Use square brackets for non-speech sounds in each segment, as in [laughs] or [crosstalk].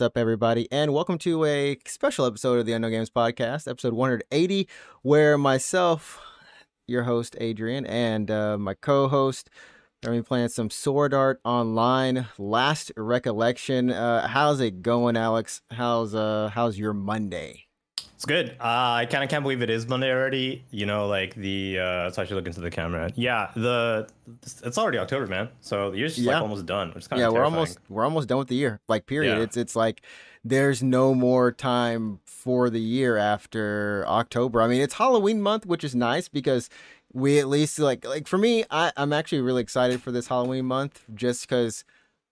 What's up, everybody? And welcome to a special episode of the Unknown Games Podcast, episode 180, where myself, your host, Adrian, and uh, my co host, are going to be playing some Sword Art Online. Last recollection. Uh, how's it going, Alex? How's uh how's your Monday? It's good. Uh, I kind of can't believe it is Monday already. You know, like the uh, I should look into the camera. Yeah, the it's already October, man. So the year's just Yeah. like almost done. Which is kind yeah, of we're almost we're almost done with the year. Like period. Yeah. It's it's like there's no more time for the year after October. I mean, it's Halloween month, which is nice because we at least like like for me, I I'm actually really excited for this Halloween month just because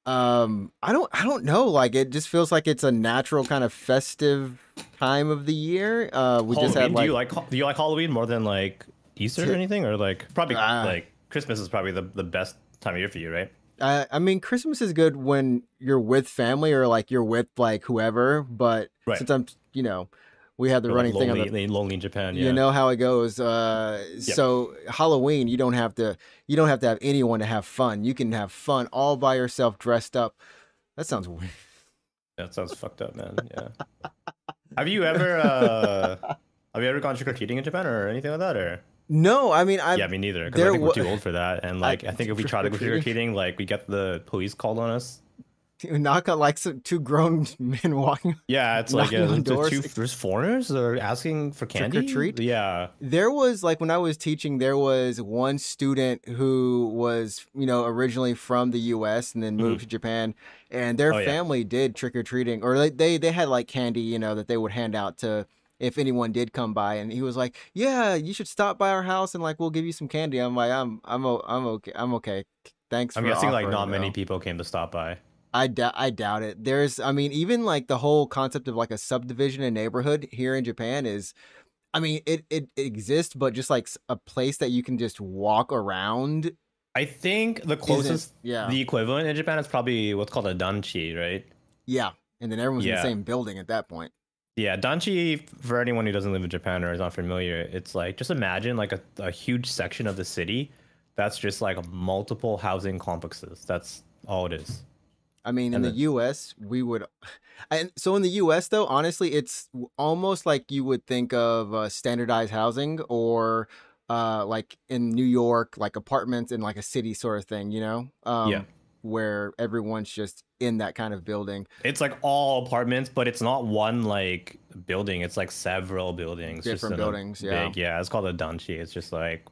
um I don't I don't know like it just feels like it's a natural kind of festive time of the year. Uh we just had do you like do you like Halloween more than like Easter or anything, or like probably Ah. like Christmas is probably the, the best time of year for you, right? I, I mean, Christmas is good when you're with family or like you're with like whoever. But Right. since I'm, you know, we have the Or, running like, thing on the, lonely in Japan. Yeah. you know how it goes. Uh, So Halloween, you don't have to, you don't have to have anyone to have fun. You can have fun all by yourself, dressed up. That sounds weird. that sounds fucked up, man. Yeah. have you ever uh, [laughs] have you ever gone trick or treating in Japan or anything like that, or? No, I mean, I yeah, me neither. Because I think we're too old for that, and like I, think if we try to go trick or treating, like we get the police called on us. Knock on like some two grown [laughs] men walking. Yeah, it's like yeah, there's, two, there's foreigners that are asking for candy. or treat? Yeah, There was like when I was teaching, there was one student who was, you know, originally from the U.S. and then moved mm-hmm. to Japan, and their. Oh, yeah. family did trick or treating, or they, they they had like candy, you know, that they would hand out to if anyone did come by, and he was like, "Yeah, you should stop by our house and like we'll give you some candy." I'm like, "I'm I'm I'm okay, I'm okay." Thanks. I'm guessing like offering, not many people came to stop by. I doubt I doubt it. There's I mean even like the whole concept of like a subdivision and neighborhood here in Japan is I mean it it, it exists but just like a place that you can just walk around I think the closest, yeah. the equivalent in Japan is probably what's called a danchi, right? yeah. And then everyone's in the same building at that point. Yeah, danchi. For anyone who doesn't live in Japan or is not familiar, it's like just imagine like a, a huge section of the city that's just like multiple housing complexes. That's all it is. I mean in And the US we would [sighs] and so in the US though honestly it's almost like you would think of uh, standardized housing or uh like in New York like apartments in like a city sort of thing, you know? Um Yeah. where everyone's just in that kind of building. It's like all apartments, but it's not one like building. It's like several buildings. just Different in buildings, yeah. Big, yeah, it's called a danchi. It's just like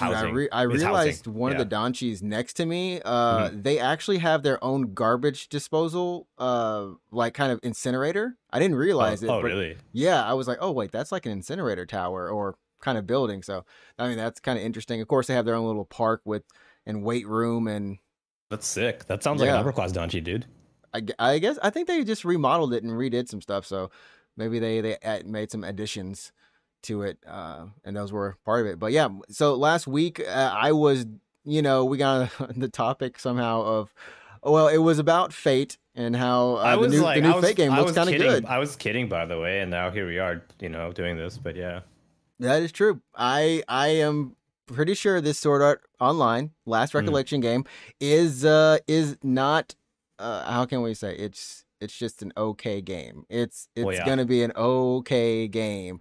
Dude, I, re- I It's housing. realized one Yeah. Mm-hmm. of the danchis next to me, uh, they actually have their own garbage disposal, uh, like kind of incinerator. I didn't realize oh, it. oh, really? Yeah, I was like, oh wait, that's like an incinerator tower or kind of building. So I mean, that's kind of interesting. Of course, they have their own little park with and weight room, and That's sick. That sounds like Yeah. an upper class danchi, dude. I, I guess I think they just remodeled it and redid some stuff. So maybe they they made some additions to it, uh, and those were part of it. But yeah, so last week uh, I was, you know, we got [laughs] the topic somehow of, well, it was about Fate and how uh, I was the new, like, the new I was, Fate game looks kind of good. I was kidding, by the way, and now here we are, you know, doing this. But yeah, That is true. I I am pretty sure this Sword Art Online Last Mhm. Recollection game is uh is not uh how can we say it's it's just an okay game. It's it's Well, yeah. gonna be an okay game.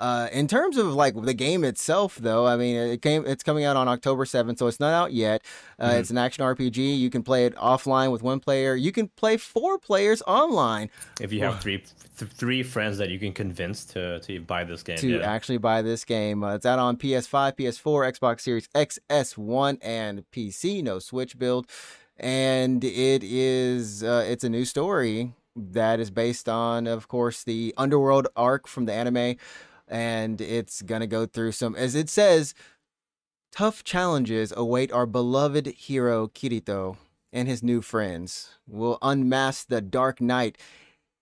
Uh, in terms of like the game itself, though, I mean, it came. It's coming out on October seventh, so it's not out yet. Uh, Mhm. It's an action RPG. You can play it offline with one player. You can play four players online if you have three th- three friends that you can convince to to buy this game, to yeah. actually buy this game. Uh, it's out on PS5, PS4, Xbox Series X, S1, and PC. No Switch build, and it is uh, it's a new story that is based on, of course, the Underworld arc from the anime, and it's gonna go through some, as it says, tough challenges await our beloved hero Kirito and his new friends. We'll unmask the Dark Knight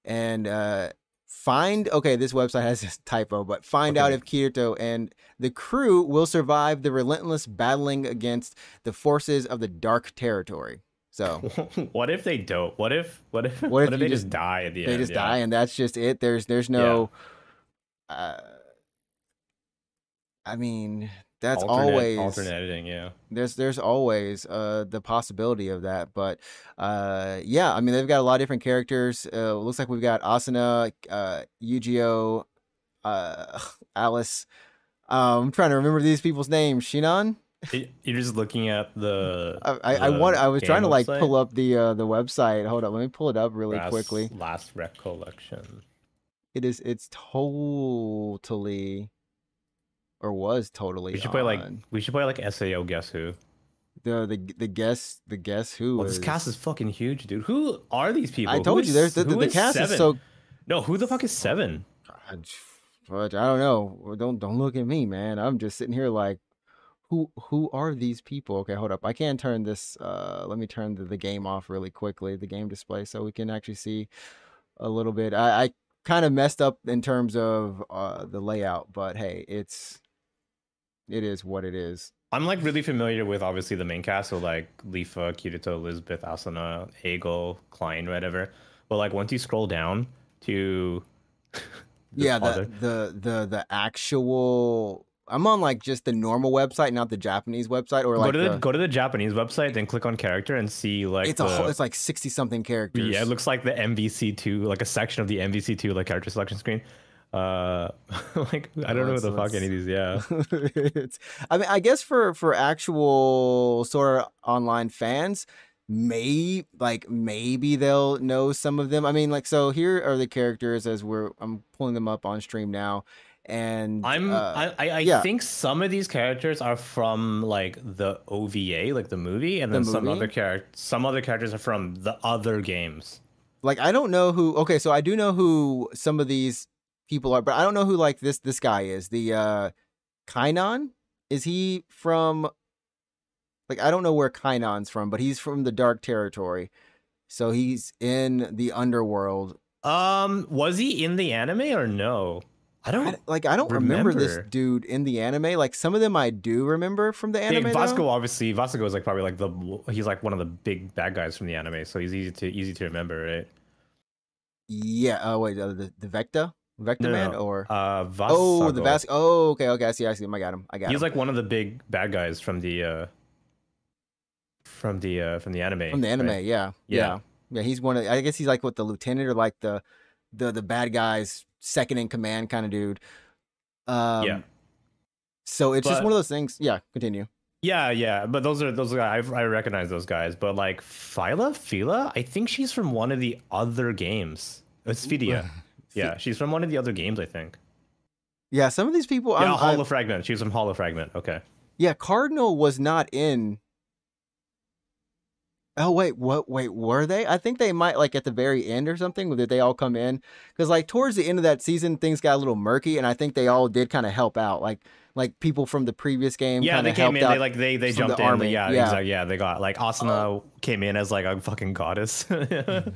and uh, find okay this website has this typo but find out if kirito and the crew will survive the relentless battling against the forces of the dark territory so [laughs] what if they don't? What if what if What what, if if, they just- just die at the they end? They just yeah. die and that's just it there's there's no uh i mean that's alternate, always alternate editing. Yeah. there's there's always uh the possibility of that but uh yeah i mean they've got a lot of different characters uh looks like we've got asuna uh Eugeo uh [laughs] alice um i'm trying to remember these people's names shinon You're just looking at the. i i, I want i was trying to like website? pull up the uh the website hold up let me pull it up really last, quickly Last recollection. it is it's totally or was totally We should play like we should play like Sao Guess Who. the the the guess the guess who Well, this cast is fucking huge, dude. Who are these people? i told is- you there's the, the, the is cast seven? is so No, who the fuck is seven? God, fudge, I don't know. Don't don't look at me, man. I'm just sitting here like, who who are these people? Okay, hold up. I can turn this. Uh, let me turn the, the game off really quickly, the game display, so we can actually see a little bit. I, I kind of messed up in terms of uh the layout, but hey, it's it is what it is. I'm like really familiar with obviously the main cast, so like Leafa, Kirito, Lisbeth, Asuna, Eigo, Klein, whatever. But like once you scroll down to [laughs] yeah, the, the the the actual. I'm on like just the normal website, not the Japanese website, or go to the, the, go to the Japanese website, then click on character and see like it's the, a whole, it's like sixty something characters. yeah, it looks like the MVC2, like a section of the MVC2 like character selection screen. Uh, [laughs] like I don't know what the fuck any of these. Yeah, [laughs] I mean, I guess for for actual Sword Art Online fans, may like maybe they'll know some of them. I mean, like so here are the characters as we're I'm pulling them up on stream now, and I'm uh, I I, I yeah. think some of these characters are from like the OVA, like the movie, and The then some other character some other characters are from the other games. like I don't know who. Okay, so I do know who some of these people are, but I don't know who like this this guy is. The uh Kainan is he from? Like I don't know where Kainan's from, but he's from the Dark Territory, so he's in the underworld. Um, was he in the anime or no? I I, don't. like I don't remember. this dude in the anime. Like some of them I do remember from the Yeah, anime. though. Vasco obviously Vasco is like probably like the he's like one of the big bad guys from the anime, so he's easy to easy to remember, right? Yeah. Oh wait, uh, the the Vecta, Vecta No, no, man, no. or Uh, Vasco. oh the Vasco. Oh okay, okay. I see. I see him. I got him. I got him. He's him. like one of the big bad guys from the uh from the uh from the anime. from the anime. right? Yeah, Yeah. yeah, yeah. He's one of. I guess he's like what the lieutenant or like the the the bad guys second in command kind of dude. Um, Yeah. So it's just one of those things. Yeah. Continue. Yeah, yeah, but those are those guys I, I recognize those guys, but like Phyla, Phila, I think she's from one of the other games. It's Philia. [laughs] Yeah, she's from one of the other games, I think. Yeah. Some of these people. Yeah, I'm, Hollow Fragment. She's from Hollow Fragment. Okay. Yeah, Cardinal was not in. Oh wait, what? Wait, were they? I think they might like at the very end or something. Did they all come in? Because like towards the end of that season, things got a little murky, and I think they all did kind of help out. Like like people from the previous game. Yeah, they came in. They like they they from the jumped in. army, Yeah, yeah. exactly. Yeah, they got like Asuna oh. came in as like a fucking goddess. [laughs] [laughs] I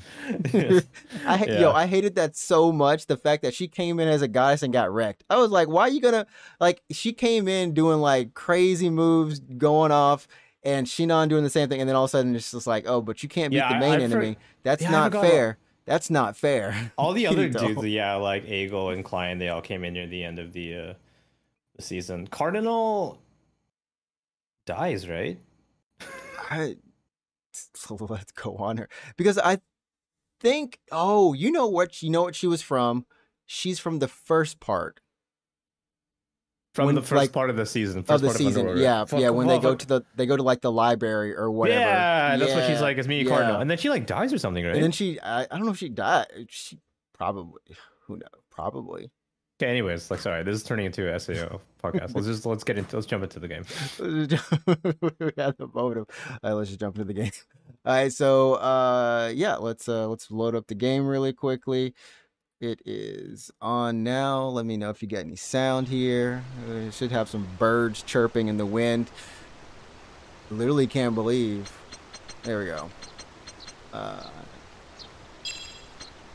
Yeah. yo, I hated that so much. The fact that she came in as a goddess and got wrecked. I was like, why are you gonna like? She came in doing like crazy moves, going off, and Shinon doing the same thing, and then all of a sudden it's just like, oh, but you can't beat Yeah, the main I for- enemy. That's Yeah, not fair. That's not fair. all the [laughs] other dudes, yeah, like Eagle and Klein, they all came in near the end of the uh the season. Cardinal dies, right? I, so [laughs] let's go on her because I think. Oh, you know what? You know what she was from. She's from the first part From When, the first like, part of the season. First of the part season. Underworld, yeah, right? Fuck, yeah. When they go to the they go to like the library or whatever. Yeah, that's what she's like as Mini yeah. Cardinal. And then she like dies or something, right? And then she, I, I don't know if she died. She probably, who knows? Probably. okay, anyways, like sorry, this is turning into a SAO podcast. Let's just let's get into let's jump into the game. [laughs] we had the motive. All right, let's just jump into the game. All right, so uh, yeah, let's uh, let's load up the game really quickly. It is on now. Let me know if you get any sound here. Uh, should have some birds chirping in the wind. Literally can't believe. There we go. Uh,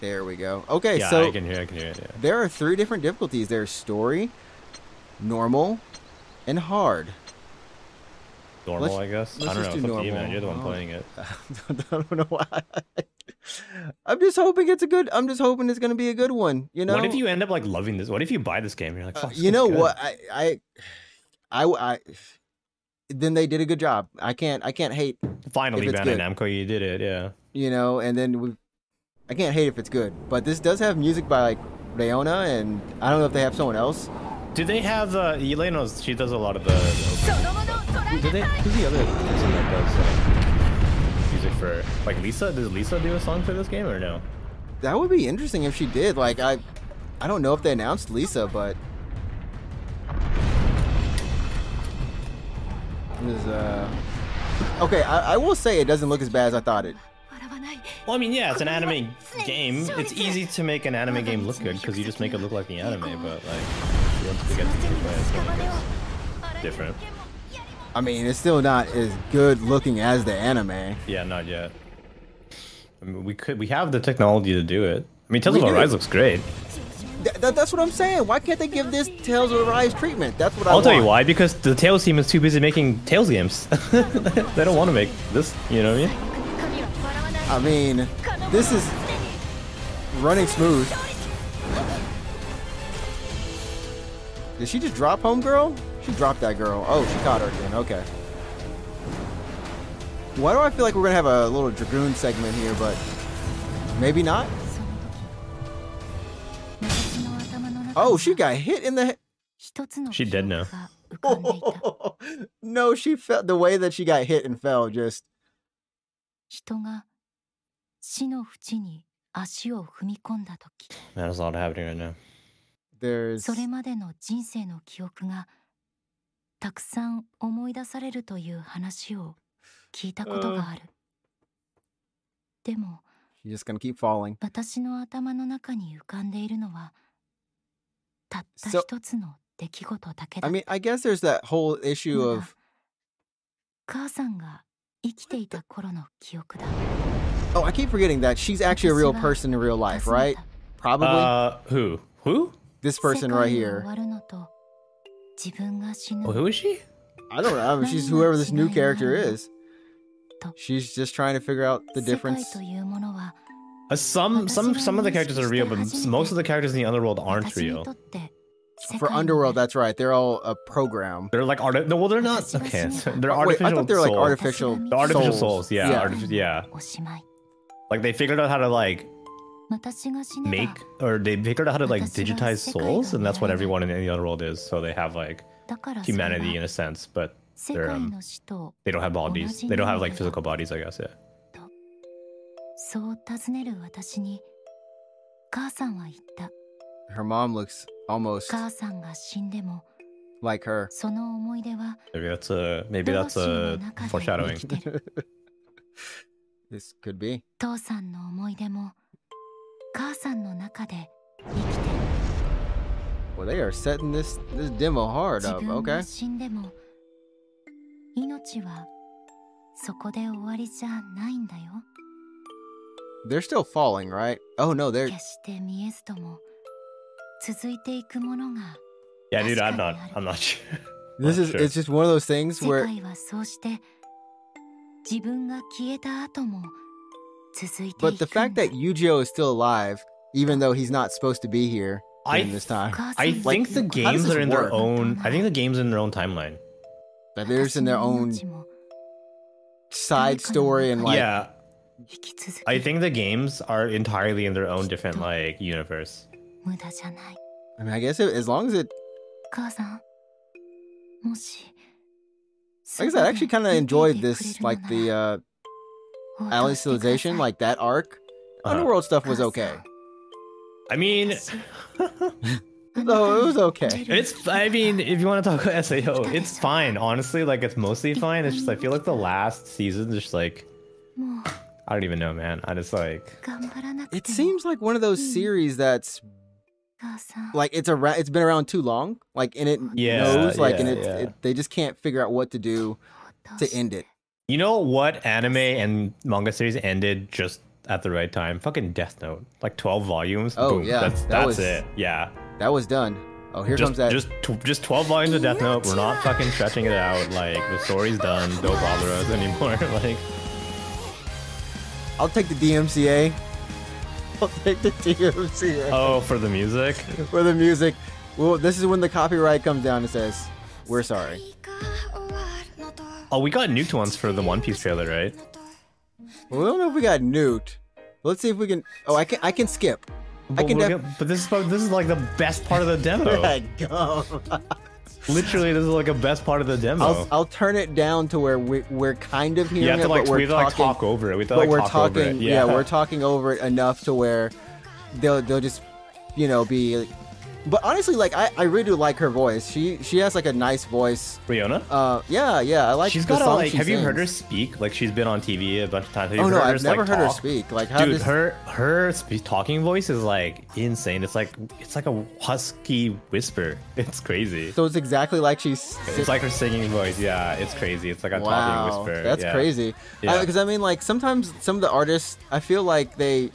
there we go. Okay, yeah, so I can hear I can hear it, yeah. there are three different difficulties. There's story, normal, and hard. Normal, Let's- I guess. I don't know. do to You, man. You're the one Oh. playing it. [laughs] I don't know why. [laughs] I'm just hoping it's a good. I'm just hoping it's gonna be a good one. You know. What if you end up like loving this? What if you buy this game? You're like, Uh, you know good." what? I, I I, I then they did a good job. I can't I can't hate Finally, Bandai. Namco, you did it. Yeah. you know, and then we I can't hate if it's good. But this does have music by like ReoNa and I don't know if they have someone else. Do they have uh, Elena's? She does a lot of the. the do they? Who's the other person that does uh, music for like Lisa? Does Lisa do a song for this game or no? That would be interesting if she did. Like I I don't know if they announced Lisa, but it was, uh Okay, I, I will say it doesn't look as bad as I thought it. Well, I mean, yeah, it's an anime game. It's easy to make an anime game look good because you just make it look like the anime. But like, once we get to it's different. I mean, it's still not as good looking as the anime. Yeah, not yet. I mean, we could. We have the technology to do it. I mean, Tales We of. Arise looks great. Th- th- that's what I'm saying. Why can't they give this Tales of Arise treatment? That's what I I'll tell you why. Because the Tales team is too busy making Tales games. [laughs] they don't want to make this. You know what I mean? I mean, this is running smooth. Did she just drop homegirl? She dropped that girl. Oh, she caught her again. Okay. Why do I feel like we're going to have a little Dragoon segment here, but maybe not? Oh, she got hit in the She did now. Oh, [laughs] no, she felt The way that she got hit and fell just. That is a lot happening right now. それまでの人生の記憶がたくさん思い出されるという話を聞いたことがあるでも.私の頭の中に浮かんでいるのはたった一つの出来事だけだ I mean, I guess there's that whole issue ま of だ母さんが生きていた頃の記憶だ Oh, I keep forgetting that she's actually a real person in real life, right? た Probably Uh, who? Who? this person right here. Oh, oh, who is she? I don't know. She's whoever this new character is. She's just trying to figure out the difference. Uh, some some some of the characters are real, but most of the characters in the underworld aren't real. For underworld, that's right. They're all a program. They're like art. No, well, they're not. Okay, they're artificial. Wait, I thought they're like artificial. The artificial souls. Yeah, yeah. Yeah. Like they figured out how to like make ば or they figured out how to like 私は digitize 世界が souls, and that's what 見られる。 everyone in the underworld is. So they have like だからそれは humanity in a sense, but 世 they're 界 um の死と they don't have bodies. 同じ They don't have like 人間だ。 physical bodies, I guess. Yeah. そう尋ねる私に母さんは言った Her mom looks almost 母さんが死んでも like her. その思い出は Maybe that's a maybe 両 that's 親の a 中で foreshadowing. 生[laughs] きてる This could be. 父さんの思い出も 母さんの中で生きてる Well, they are setting this this demo hard 自 up. 分 Okay. が死んでも命はそこで終わりじゃないんだよ They're still falling, right? Oh no, they're 決して見えずとも続いていくものが Yeah, dude, I'm 確 not. かにある。 I'm not sure. [laughs] this Not is sure. it's just one of those things 世 where 界はそうして自分が消えた後も続いてい But the fact that Eugeo is still alive, even though he's not supposed to be here during I, this time. I like, think the games are in their own. I think the games in their own timeline. That there's in their own side story and like. Yeah. I think the games are entirely in their own different like universe. I mean, I guess it, as long as it. Like I said, I actually kind of enjoyed this, like the uh, oh, Alicization, like that arc. Uh-huh. Underworld stuff was okay. I mean, [laughs] no, it was okay. It's. I mean, if you want to talk about Sao, [laughs] it's fine. Honestly, like it's mostly fine. It's just I feel like the last season just like. [sighs] I don't even know, man. I just like. It seems like one of those series that's like it's around it's been around too long like and it yeah, knows like yeah, and it, yeah. it, they just can't figure out what to do [sighs] to end it you know what anime and manga series ended just at the right time. Fucking Death Note, like twelve volumes. Oh, Boom. yeah, that's that that's was- it. Yeah, that was done oh here just comes that just tw- just twelve volumes of Death Note. We're not fucking stretching it out. Like the story's done. Don't bother us anymore. [laughs] like i'll take the dmca i'll take the dmca oh, for the music. for the music well this is when the copyright comes down and says We're sorry. Oh, we got nuked once for the One Piece trailer, right? Well, we don't know if we got nuked. Let's see if we can. Oh, I can. I can skip. I can. Def- gonna- but this is this is like the best part of the [laughs] demo. go. [laughs] Literally, this is like a best part of the demo. I'll, I'll turn it down to where we, we're kind of hearing it, like but we're we have like talking, talk over it. We have to but like we're talking. it. Yeah. we're talking over it enough to where they'll they'll just you know be. But honestly, like I, I really do like her voice. She she has like a nice voice. ReoNa. Uh, yeah, yeah, I like. She's got a like. Have you heard her speak? Like she's been on TV a bunch of times. Have you Oh no, I've never like, heard her speak. Like how Dude, does her her talking voice is like insane. It's like it's like a husky whisper. [laughs] It's crazy. So it's exactly like she's. It's like her singing voice. Yeah, it's crazy. It's like a wow, talking whisper. that's yeah. crazy. Yeah. Because I, mean, like sometimes some of the artists, I feel like they,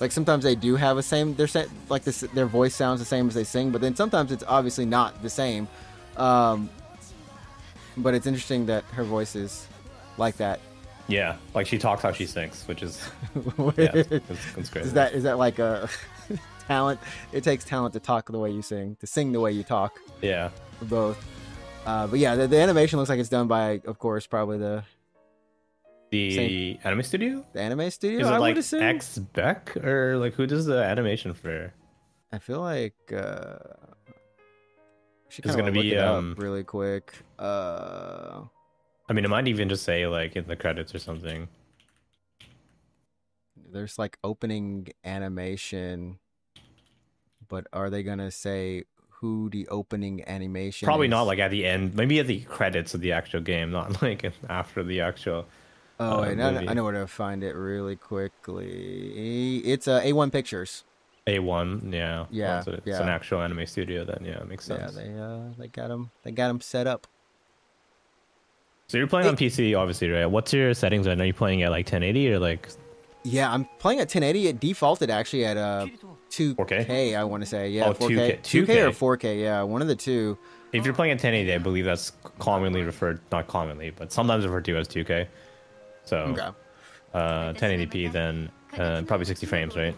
like sometimes they do have a same. Their like this, their voice sounds the same as they sing, but then sometimes it's obviously not the same. Um, but it's interesting that her voice is like that. Yeah, like she talks how she sings, which is [laughs] yeah, it's, it's crazy. is that is that like a [laughs] talent? It takes talent to talk the way you sing, to sing the way you talk. yeah. Both. Uh, but yeah, the, the animation looks like it's done by, of course, probably the, The anime studio the anime studio. is it I like assume. Xebec or like who does the animation for? I feel like uh, she It's gonna be, um, really quick. Uh, I mean, it might even just say like in the credits or something. there's like opening animation, but are they gonna say who the opening animation? Probably is? not like at the end. Maybe at the credits of the actual game, not [laughs] like after the actual. Oh, uh, wait, I. I know where to find it really quickly. It's uh, A1 Pictures. A1, yeah. Yeah, So it's yeah. an actual anime studio then, yeah, it makes sense. Yeah, they uh they got them they got 'em set up. So you're playing on PC, obviously, right? What's your settings right now? Are playing at like 1080 or like Yeah, I'm playing at 1080. It defaulted actually at uh 2K. 4K? I want to say yeah, Oh, 4K, 2K. 2K or 4K. Yeah, one of the two. if you're playing at 1080, I believe that's commonly referred, not commonly, but sometimes referred to as 2K. So Okay. uh, 1080p, then uh, probably 60 frames, right?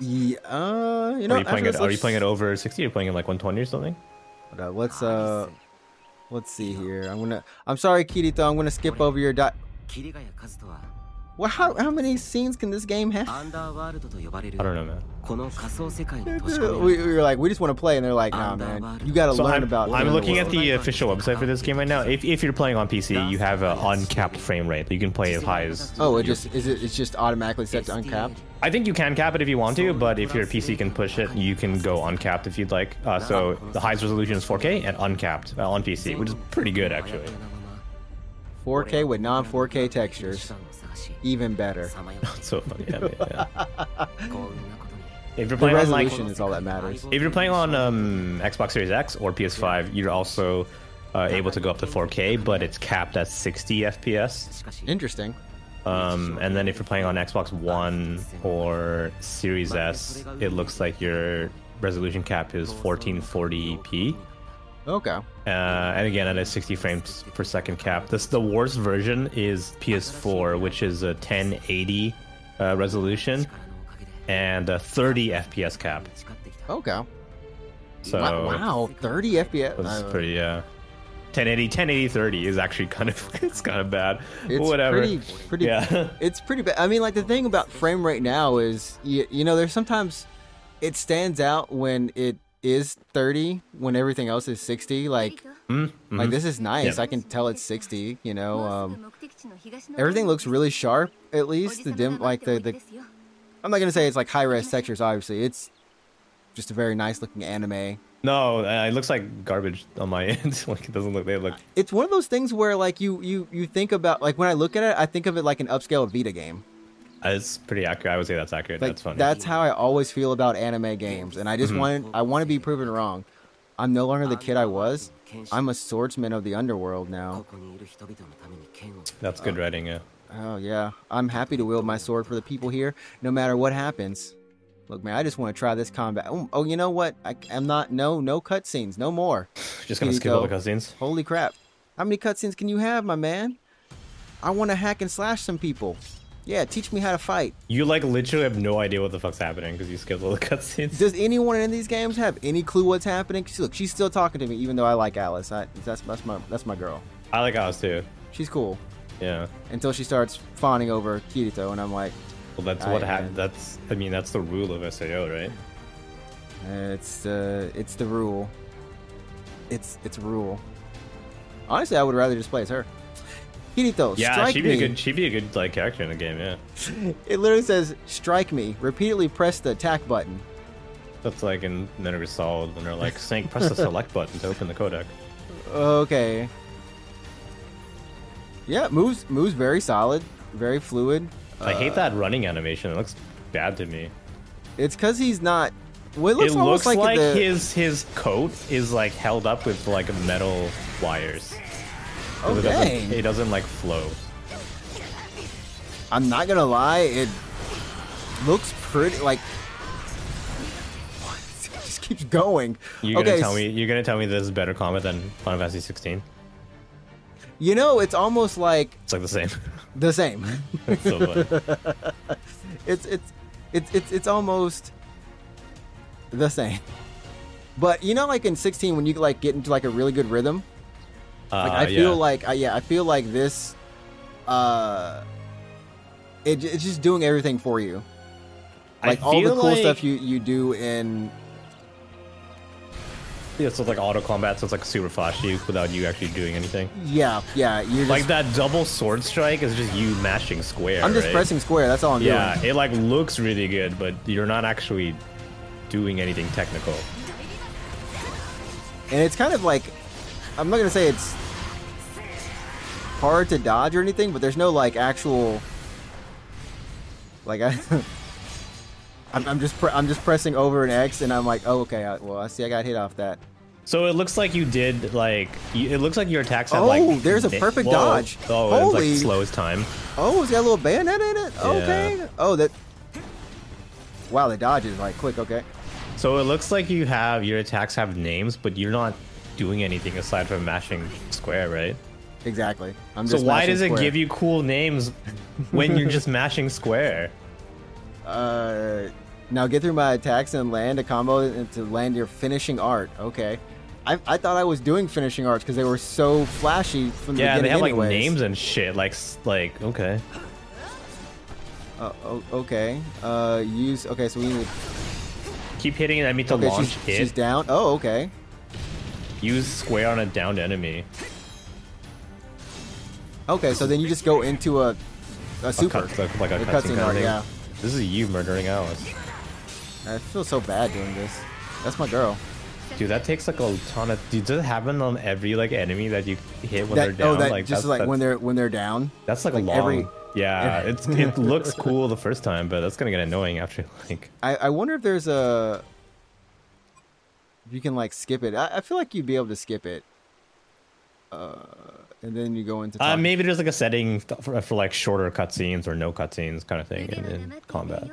Yeah, uh, you know, are you playing it? Are you playing it over 60? Or you playing it like 120 or something? Let's uh, let's see here. I'm gonna. I'm sorry, Kirito. I'm gonna skip over your dot. Well, how, how many scenes can this game have? I don't know, man. we, we were like, we just want to play, and they're like, nah, man, you got to so learn I'm, about. I'm looking at the official website for this game right now. If, if you're playing on PC, you have an uncapped frame rate. You can play as high as. Oh, it just is it? It's just automatically set to uncapped. I think you can cap it if you want to, but if your PC can push it, you can go uncapped if you'd like. Uh, so the highest resolution is 4K and uncapped uh, on PC, which is pretty good actually. 4K with non 4K textures even better. It's [laughs] so funny. Yeah, yeah, yeah. If you're The playing on like, resolution is all that matters. if you're playing on um, Xbox Series X or PS5, you're also uh, able to go up to 4K, but it's capped at 60 FPS. Interesting. Um, and then if you're playing on Xbox One or Series S, it looks like your resolution cap is 1440p. Okay. Uh, and again, at a 60 frames per second cap. This the worst version is PS4, which is a 1080 uh, resolution and a 30 FPS cap. Okay. So wow, wow, 30 FPS. That's Uh, pretty yeah. 1080, 1080, 30 is actually kind of [laughs] it's kind of bad. It's Whatever. pretty, pretty. Yeah. [laughs] It's pretty bad. I mean, like the thing about frame right now is, you, you know, there's sometimes it stands out when it is 30 when everything else is 60. Like, Mm, like mhm. this is nice. Yeah. I can tell it's 60. You know, um, everything looks really sharp. At least the dim, like the the. I'm not gonna say it's like high res textures. Obviously, it's just a very nice looking anime. No, uh, it looks like garbage on my [laughs] end. like it doesn't look. They look. It's one of those things where like you you you think about like when I look at it, I think of it like an upscale Vita game. That's pretty accurate. I would say that's accurate. Like, that's funny. That's how I always feel about anime games, and I just mm-hmm. want I want to be proven wrong. I'm no longer the kid I was. I'm a swordsman of the underworld now. That's good uh, writing, yeah. Oh yeah, I'm happy to wield my sword for the people here, no matter what happens. Look, man, I just want to try this combat. Oh, oh you know what? I, am not. No, no cutscenes, no more. [sighs] just gonna skip all the cutscenes. Holy crap! How many cutscenes can you have, my man? I want to hack and slash some people. Yeah, teach me how to fight. You like literally have no idea what the fuck's happening because you skipped all the [laughs] cutscenes. Does anyone in these games have any clue what's happening? 'Cause Look, she's still talking to me, even though I like Alice. I, that's that's my that's my girl. I like Alice too. She's cool Yeah. until she starts fawning over Kirito, and I'm like, Well, that's what happened. That's I mean that's the rule of Sao, right? uh, it's uh, it's the rule. It's it's rule. Honestly, I would rather just play as her. Kirito, Yeah, strike she'd me. be a good she'd be a good like character in the game. Yeah. It literally says, "Strike me." Repeatedly press the attack button. That's like in Metal Gear Solid when they're like saying press the select button to open the codec. Okay. Yeah, moves moves very solid, very fluid. I hate Uh, that running animation. It looks bad to me. It's because he's not. Well, it looks it looks like, like, the, his his coat is like held up with like metal wires. Oh it doesn't, it doesn't like flow. I'm not gonna lie, it looks pretty. Like, [laughs] it just keeps going. You're okay, gonna tell me you're gonna tell me this is better combat than Final Fantasy 16? You know, it's almost like It's like the same. the same. [laughs] it's so [laughs] it's it's it's it's it's almost the same. But you know, like in 16, when you like get into like a really good rhythm, like Uh, I feel yeah. like uh, yeah, I feel like this, uh, it, it's just doing everything for you. I Like all the cool like- stuff you you do in Yeah, so it's like auto combat, so it's like super flashy without you actually doing anything. yeah yeah you're just Like that double sword strike is just you mashing square. I'm just right? pressing square. That's all I'm Yeah, doing. Yeah, it like looks really good, but you're not actually doing anything technical. And it's kind of like I'm not gonna say it's hard to dodge or anything, but there's no like actual like I. [laughs] I'm, I'm just I'm just pressing over an X and I'm like oh okay I, well I see I got hit off that So it looks like you did like you, it looks like your attacks have Oh, like there's a perfect Whoa. dodge. Oh, it's Holy- like slows time. oh it's got a little Bayonetta in it okay oh that wow the dodge is like quick okay So it looks like you have your attacks have names, but you're not doing anything aside from mashing square, right? Exactly I'm So why does it give you cool names when you're just mashing square? [laughs] Uh, now get through my attacks and land a combo and to land your finishing art. Okay. I, I thought I was doing finishing arts because they were so flashy from the Yeah, they beginning. have like names and shit. Like like okay. Uh, okay. Uh, use. Okay, so we need. Keep hitting an enemy to Okay, launch she's, she's down. Oh, okay. Use square on a downed enemy. Okay, so then you just go into a a super. cut- like, like a cutscene cutscene kind of art, yeah. This is you murdering Alice. I feel so bad doing this. That's my girl. Dude, that takes like a ton of. Dude, does it happen on every like enemy that you hit when That, they're down? oh, that like just that's, like that's, when they're when they're down. That's like, like a long. every- yeah, it's it [laughs] looks cool the first time, but that's gonna get annoying after [laughs] like. I, I wonder if there's a. If you can like skip it. I, I feel like you'd be able to skip it. Uh, and then you go into. Uh, maybe there's like a setting for, for like shorter cutscenes or no cutscenes kind of thing in, in combat.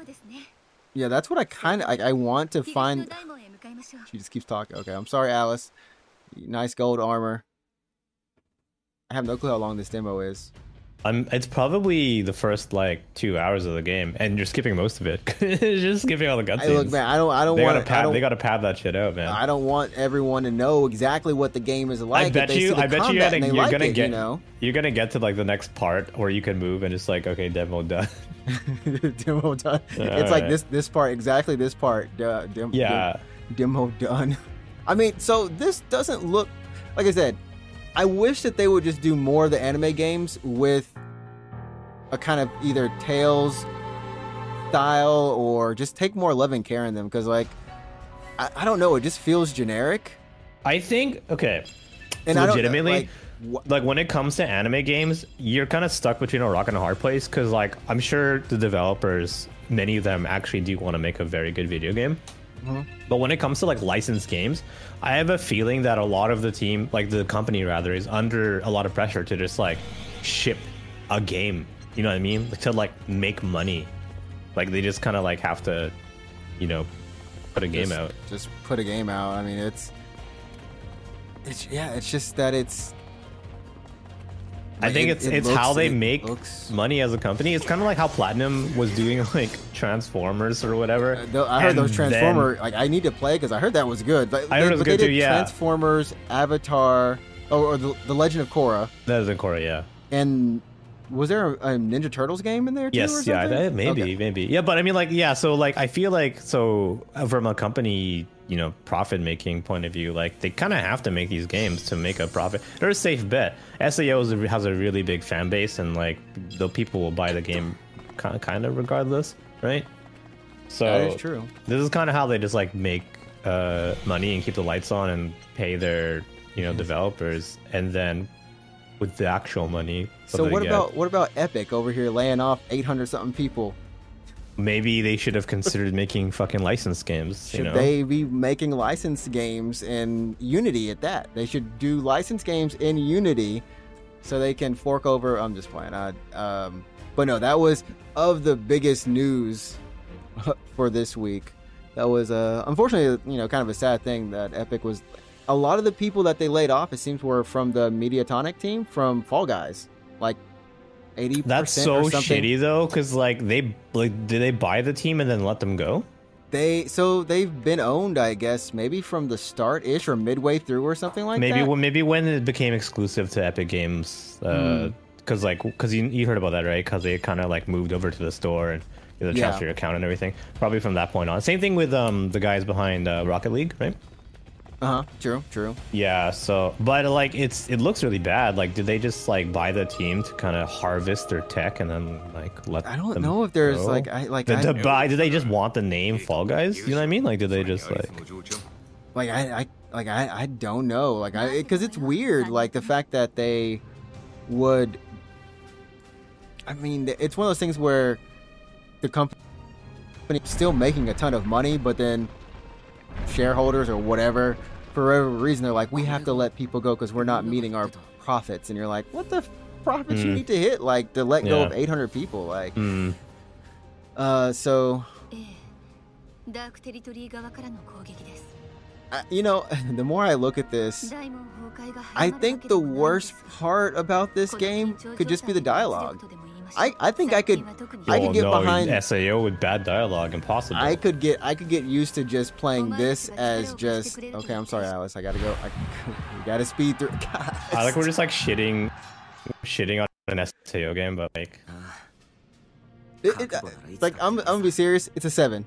Yeah, that's what I kind of I, I want to find. She just keeps talking. Okay, I'm sorry, Alice. Nice gold armor. I have no clue how long this demo is. Um, it's probably the first like two hours of the game, and you're skipping most of it. [laughs] just skipping all the cutscenes. Hey, look, man, I don't, I don't they want, gotta pad. don't, They gotta pad that shit out, man. I don't want everyone to know exactly what the game is like. I bet you. I bet you. combat Gotta, and they you're like gonna it, get. you know. You're gonna get to like the next part where you can move and just like okay, demo done. [laughs] demo done. it's like this, this part, exactly this part. Duh, dem- yeah. demo done. I mean, so this doesn't look like I said. I wish that they would just do more of the anime games with a kind of either Tales style or just take more love and care in them because, like, I, I don't know, it just feels generic. I think okay. And I don't- legitimately, like, like, when it comes to anime games, you're kind of stuck between a rock and a hard place because like I'm sure the developers, many of them actually do want to make a very good video game. Mm-hmm. But when it comes to like licensed games, I have a feeling that a lot of the team, like the company rather, is under a lot of pressure to just like ship a game. You know what I mean? Like, To like make money. Like they just kind of like have to, you know, put a game just, out. Just put a game out. I mean, it's it's yeah, it's just that it's I think it- it's it it's looks- how they make looks- money as a company. It's kind of like how Platinum was doing [laughs] like Transformers or whatever. Uh, I heard And those then- Transformer. like I need to play because I heard that was good. But I heard they, it was good too, yeah. Transformers, Avatar, or, or the, the Legend of Korra, that is in Korra, yeah. and was there a, a Ninja Turtles game in there too? or Yes, yeah, maybe, Okay. maybe, yeah. But I mean, like, yeah. So, like, I feel like, so uh, from a company, you know, profit making point of view, like, they kind of have to make these games to make a profit. They're a safe bet. Sao has a really big fan base, and like, the people will buy the game, kind of regardless, right? So That is true. This is kind of how they just like make uh, money and keep the lights on and pay their, you know, developers, and then with the actual money. So what about what about Epic over here laying off 800 something people? Maybe they should have considered making fucking license games. Should you know? they be making licensed games in Unity at that? They should do licensed games in Unity so they can fork over. I'm just playing. I, um, but no, that was of the biggest news [laughs] for this week. That was uh, unfortunately, you know, kind of a sad thing that Epic was. A lot of the people that they laid off, it seems, were from the Mediatonic team from Fall Guys, like eighty. That's so shitty though, because like they like did they buy the team and then let them go? They so they've been owned, I guess, maybe from the start ish or midway through or something like maybe that. when maybe when it became exclusive to Epic Games, because like because you, you heard about that right? Because they kind of like moved over to the store and you know, Yeah. transfer your account and everything. Probably from that point on. Same thing with um the guys behind uh, Rocket League, right? Uh huh. True. True. Yeah. So, but like it's it looks really bad. Like, did they just like buy the team to kind of harvest their tech and then like let? I don't know if there's go? like I like Did I, they buy? Did they just want the name Fall Guys? You know what I mean? Like, did they just like? like I, I like I, I don't know like I because it's weird like the fact that they would. I mean, it's one of those things where the company is still making a ton of money, but then shareholders or whatever, for whatever reason, they're like, we have to let people go because we're not meeting our profits. And you're like, what the f- profits mm. you need to hit? Like to let go yeah. of 800 people. Like, mm. uh, so. I, you know, [laughs] the more I look at this, I think the worst part about this game could just be the dialogue. I, I think I could I could get no, behind SAO with bad dialogue. Impossible. I could get I could get used to just playing this as just okay. I'm sorry, Alice. I gotta go. I [laughs] we gotta speed through. [laughs] God. I like we're just like shitting, shitting on an SAO game, but like. Uh, it, it, uh, like I'm, I'm gonna be serious. It's a seven.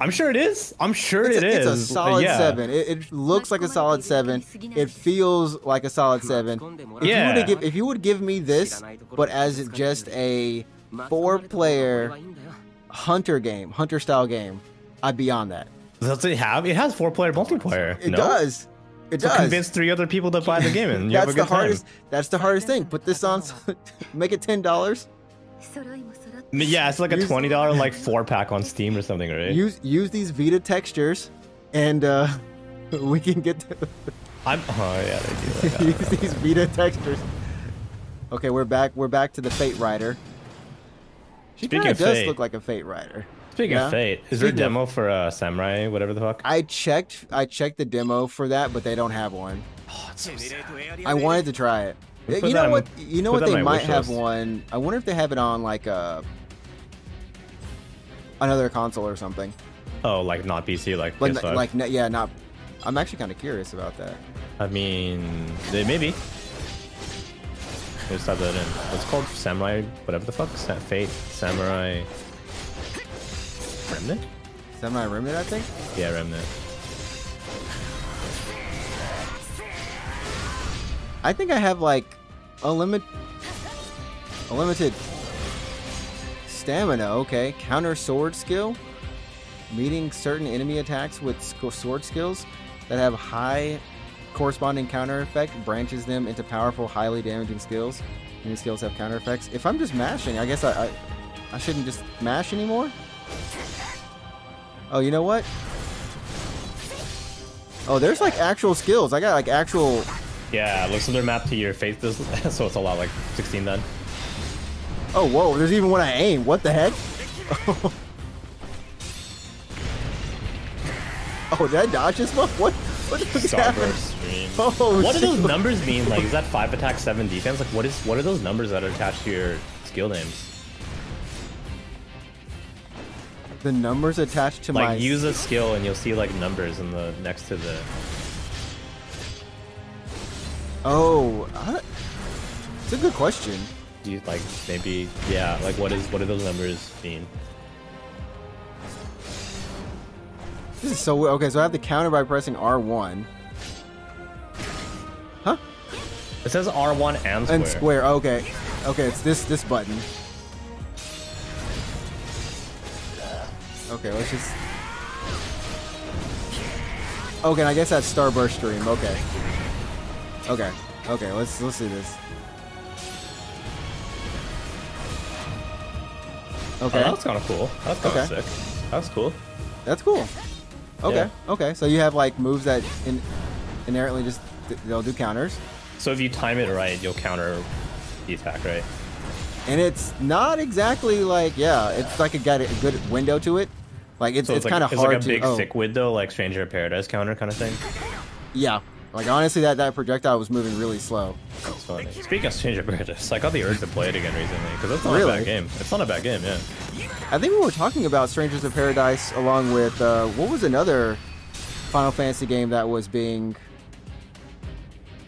I'm sure it is. I'm sure it's, a, is. it's a solid yeah. seven it, it looks like a solid seven it feels like a solid seven If you Yeah. were give, if you would give me this, but as just a four-player hunter game, hunter style game, I'd be on that. Does it have? It has four player multiplayer. It no? does. It So does. convince three other people to buy the game and [laughs] you have that's a the good time. hardest. That's the hardest thing. Put this on. [laughs] make it ten dollars. Yeah, it's like a twenty dollar like four pack on Steam or something, right? Use use these Vita textures, and uh, [laughs] we can get. To... [laughs] I'm. Oh yeah, they do. Like, [laughs] use these Vita textures. Okay, we're back. We're back to the Fate Rider. She kind of does fate. look like a Fate Rider. Speaking yeah. of Fate, is there a demo for uh, Samurai, whatever the fuck? I checked. I checked the demo for that, but they don't have one. Oh, so I wanted to try it. You know what? You know what? They might have one. I wonder if they have it on like a another console or something. Oh, like not PC, like But PS5. n- like, yeah, not. I'm actually kind of curious about that. I mean, they maybe. Just type that in. It's called Samurai, whatever the fuck. Sa- Fate, Samurai. Remnant? Samurai Remnant, I think. Yeah, Remnant. I think I have like a limit, a unlimited stamina. Okay, counter sword skill. Meeting certain enemy attacks with sword skills that have high corresponding counter effect branches them into powerful, highly damaging skills. Any skills have counter effects. If I'm just mashing, I guess I, I, I shouldn't just mash anymore. Oh, you know what? Oh, there's like actual skills. I got like actual Yeah, looks like they're mapped to your face, [laughs] so it's a lot like 16 then. Oh, whoa, there's even when I aim. What the heck? [laughs] oh, did I dodge this one? What? What stream. [laughs] Oh, what do those numbers mean? Like, is that [laughs] five attack, seven defense? Like, what is what are those numbers that are attached to your skill names? The numbers attached to my Like, use a skill and you'll see like numbers in the next to the. Oh, it's a good question. Do you like maybe yeah? Like, what is what do those numbers mean? This is so weird. Okay, so I have to counter by pressing R1 Huh? It says R1 and square. and square. Okay, okay, it's this this button. Okay, let's just. Okay, and I guess that's Starburst Stream. Okay. Okay. Okay, let's let's see this. Oh, Okay, that's kind of cool. That's kind of Okay. sick. That's cool. that's cool. Okay, Yeah. okay, so you have like moves that in, inherently just they'll do counters. So if you time it right, you'll counter the attack, right? and it's not exactly like yeah it's like a got a good window to it like it's, So it's, like, kind of it's hard like a to big oh, thick window, like Stranger of Paradise counter kind of thing. yeah like honestly that that projectile was moving really slow That's funny. Speaking of Stranger of Paradise, I got the urge to play it again recently because it's not a bad game. It's not a bad game, yeah. i think we were talking about strangers of paradise along with uh, what was another final fantasy game that was being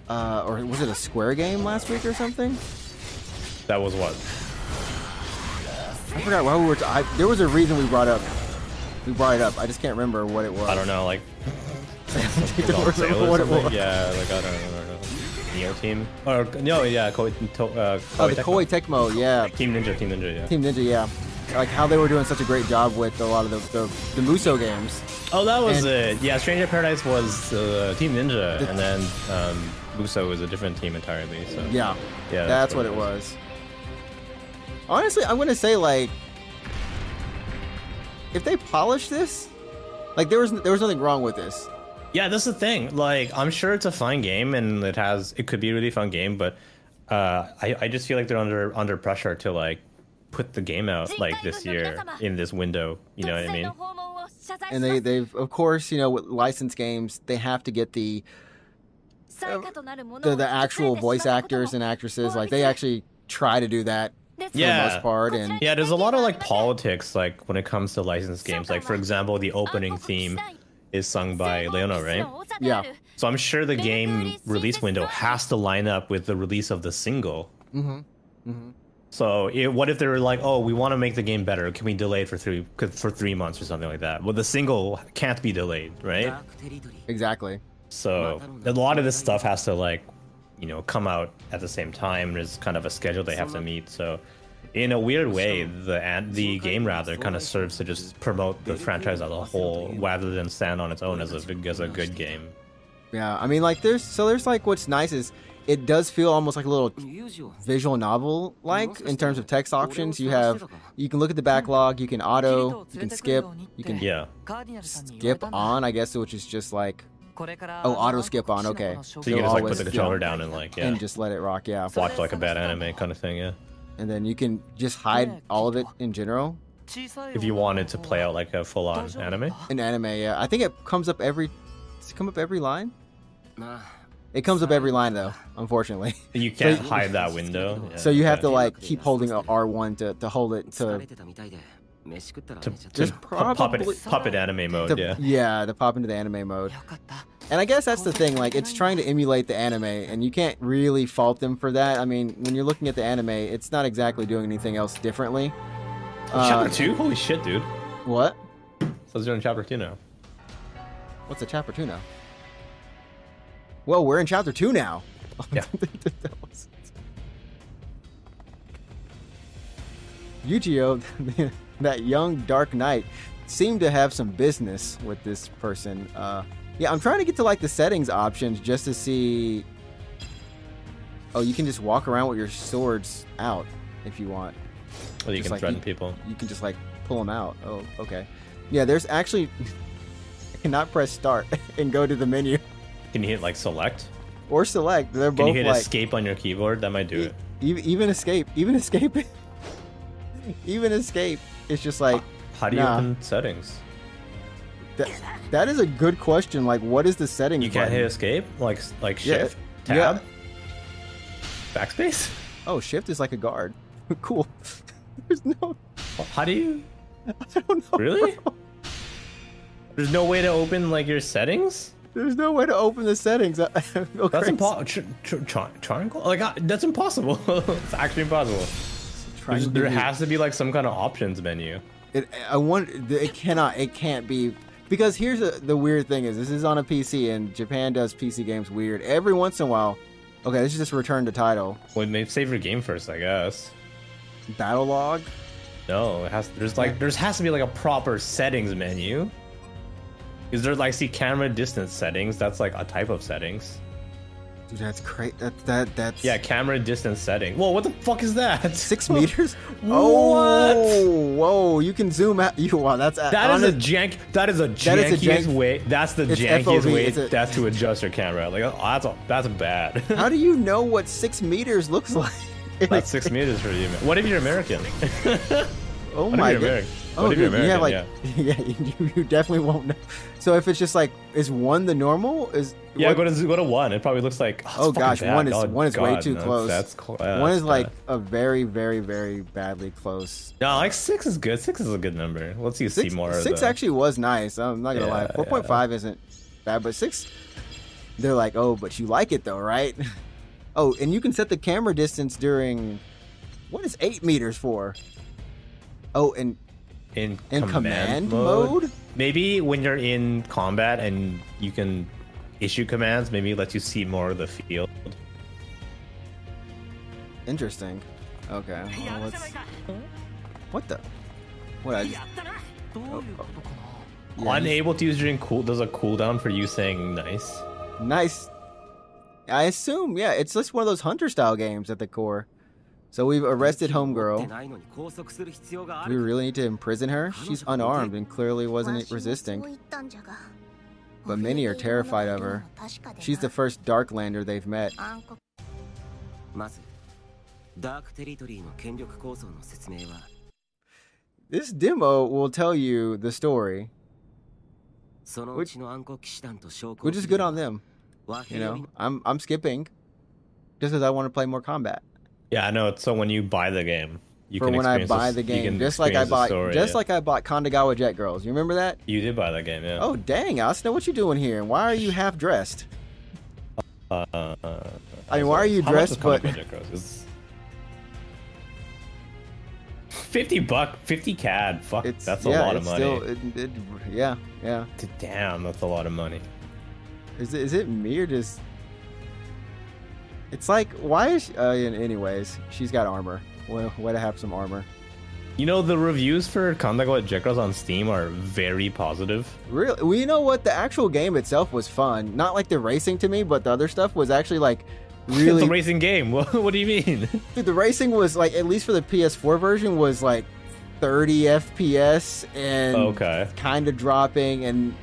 uh, or was it a square game last week or something That was what? i forgot why we were t- I, there was a reason we brought up we brought it up i just can't remember what it was I don't know, like I [laughs] don't remember what it was. Yeah, like I don't know. I don't know. Neo Team? Or no, yeah, Koei, to, uh, oh the Tecmo. Koei Tecmo yeah Team Ninja, Team Ninja, yeah. Team Ninja, yeah. Like how they were doing such a great job with a lot of the the, the Musou games. Oh, that was And- it. Yeah, Stranger Paradise was uh, Team Ninja, The- and then um, Musou was a different team entirely. So Yeah, yeah, that's what it was. Honestly, I'm gonna say like, if they polish this, like there was there was nothing wrong with this. Yeah, that's the thing. Like, I'm sure it's a fun game, and it has it could be a really fun game, but uh, I I just feel like they're under under pressure to like put the game out like this year in this window. You know what I mean? And they they've of course you know with licensed games they have to get the the, the actual voice actors and actresses like they actually try to do that for Yeah. the most part and Yeah, there's a lot of like politics like when it comes to licensed games. Like for example, the opening theme is sung by ReoNa, right? Yeah. So I'm sure the game release window has to line up with the release of the single. Mm-hmm. Mm-hmm. So it, what if they were like, "Oh, we want to make the game better. Can we delay it for three for three months or something like that?" Well, the single can't be delayed, right? Exactly. So a lot of this stuff has to like, you know, come out at the same time. There's kind of a schedule they have to meet. So in a weird way, the the game rather kind of serves to just promote the franchise as a whole, rather than stand on its own as a as a good game. Yeah, I mean, like there's so there's like what's nice is it does feel almost like a little visual novel like in terms of text options. You have you can look at the backlog, you can auto, you can skip, you can yeah skip on, I guess, which is just like Oh, auto skip on. Okay. So you can just like put the controller down and like yeah, and just let it rock. Yeah, watch like a bad anime kind of thing. Yeah and then you can just hide all of it in general. If you wanted to play out like a full-on anime, an anime, yeah, I think it comes up every, does it come up every line? It comes up every line though, unfortunately. [laughs] You can't so, hide that window, [laughs] yeah, so you have to like keep holding R one to, to hold it to to just probably, pop it, pop it anime mode. Yeah, yeah, to pop into the anime mode. And I guess that's the thing. Like, it's trying to emulate the anime, and you can't really fault them for that. I mean, when you're looking at the anime, it's not exactly doing anything else differently. Uh, chapter two? Holy shit, dude! What? So it's doing chapter two now. What's a chapter two now? Well, we're in chapter two now. [laughs] Yeah. Eugeo! [laughs] that young Dark Knight, seemed to have some business with this person. Uh, yeah, I'm trying to get to like the settings options just to see. Oh, you can just walk around with your swords out if you want. Well, you Just can like threaten you- people. You can just like pull them out. Oh, okay. Yeah, there's actually. [laughs] I cannot press start [laughs] and go to the menu Can you hit like select? or select. They're Can both you hit like escape on your keyboard? That might do it. even, even escape, even escape, [laughs] even escape. It's just like How do you nah. open settings? That, that is a good question. Like, what is the setting? You can't button? hit escape like like shift yeah. tab backspace. Oh, shift is like a guard. [laughs] cool. [laughs] There's no. How do you? [laughs] I don't know. Really? bro. There's no way to open like your settings. There's no way to open the settings. I, I feel That's impossible. Tr- tr- tri- triangle? Like that's impossible. it's actually impossible. There's, Triangle there has to be like some kind of options menu. It, I want. It cannot. It can't be because here's the, the weird thing is this is on a PC and Japan does PC games weird. Every once in a while. Okay, this is just return to title. Well, maybe save your game first, I guess. Battle log. No, it has. There's like there's has to be like a proper settings menu. Is there like see camera distance settings? That's like a type of settings. Dude, that's great. That that that's Yeah, camera distance setting. Whoa, what the fuck is that? Six [laughs] meters. What? Oh, whoa! You can zoom out. [laughs] You wow, that's That is a jank. That is a That is a jankiest jank- way. That's the jankiest FOV, way. a- That's to adjust your camera. Like oh, that's a, that's bad. [laughs] How do you know what six meters looks like? that's six meters for you. Man. What if you're American? Oh What my god. American? Oh, What if you're dude, you have like American? [laughs] yeah, you, you definitely won't know. So if it's just like is one the normal? Is Yeah, what- go to go to one. It probably looks like. Oh, Oh, gosh, bad. one is- Oh, one is way too no, close. That's cl- yeah, one that's is like a very, very, very badly close. No, like uh, six is good. Six is a good number. Let's see, Six, see more. of six actually was nice. I'm not gonna Yeah, lie. yeah. Four point five isn't bad, but six. They're like, oh, but you like it though, right? [laughs] Oh, and you can set the camera distance during. What is eight meters for? Oh, and in, in command, command, mode? Maybe when you're in combat and you can issue commands, maybe it lets you see more of the field. Interesting. Okay. Well, let's... What the? What? I just... Oh, oh, Yeah, Unable to use during cool does a cooldown for you saying nice. Nice. I assume, yeah, it's just one of those hunter style games at the core. So we've arrested Homegirl. Do we really need to imprison her? She's unarmed and clearly wasn't resisting. But many are terrified of her. She's the first Darklander they've met. This demo will tell you the story. Which, which is good on them. You know, I'm, I'm skipping just because I want to play more combat. Yeah, I know. So when you buy the game, you For can when I buy the game, just like I bought, story, just yeah. like I bought Kandagawa Jet Girls. You remember that? you did buy that game, yeah. Oh dang, Asuna, what you doing here? And why are you half dressed? Uh, uh, I mean, why are you dressed but- Project Girls? It's- Fifty buck, fifty cad. Fuck, It's that's a lot of money. Still, it, it, yeah, yeah. Damn, that's a lot of money. Is it, is it me or just? It's like why is? She, uh, anyways, she's got armor. Way, way to have some armor. You know the reviews for Kandagawa Jet Girls on Steam are very positive. Really? Well, you know what? The actual game itself was fun. Not like the racing to me, but the other stuff was actually like really. [laughs] it's a racing game. [laughs] What, what do you mean? [laughs] Dude, the racing was like at least for the PS4 version was like 30 FPS and Okay. kind of dropping and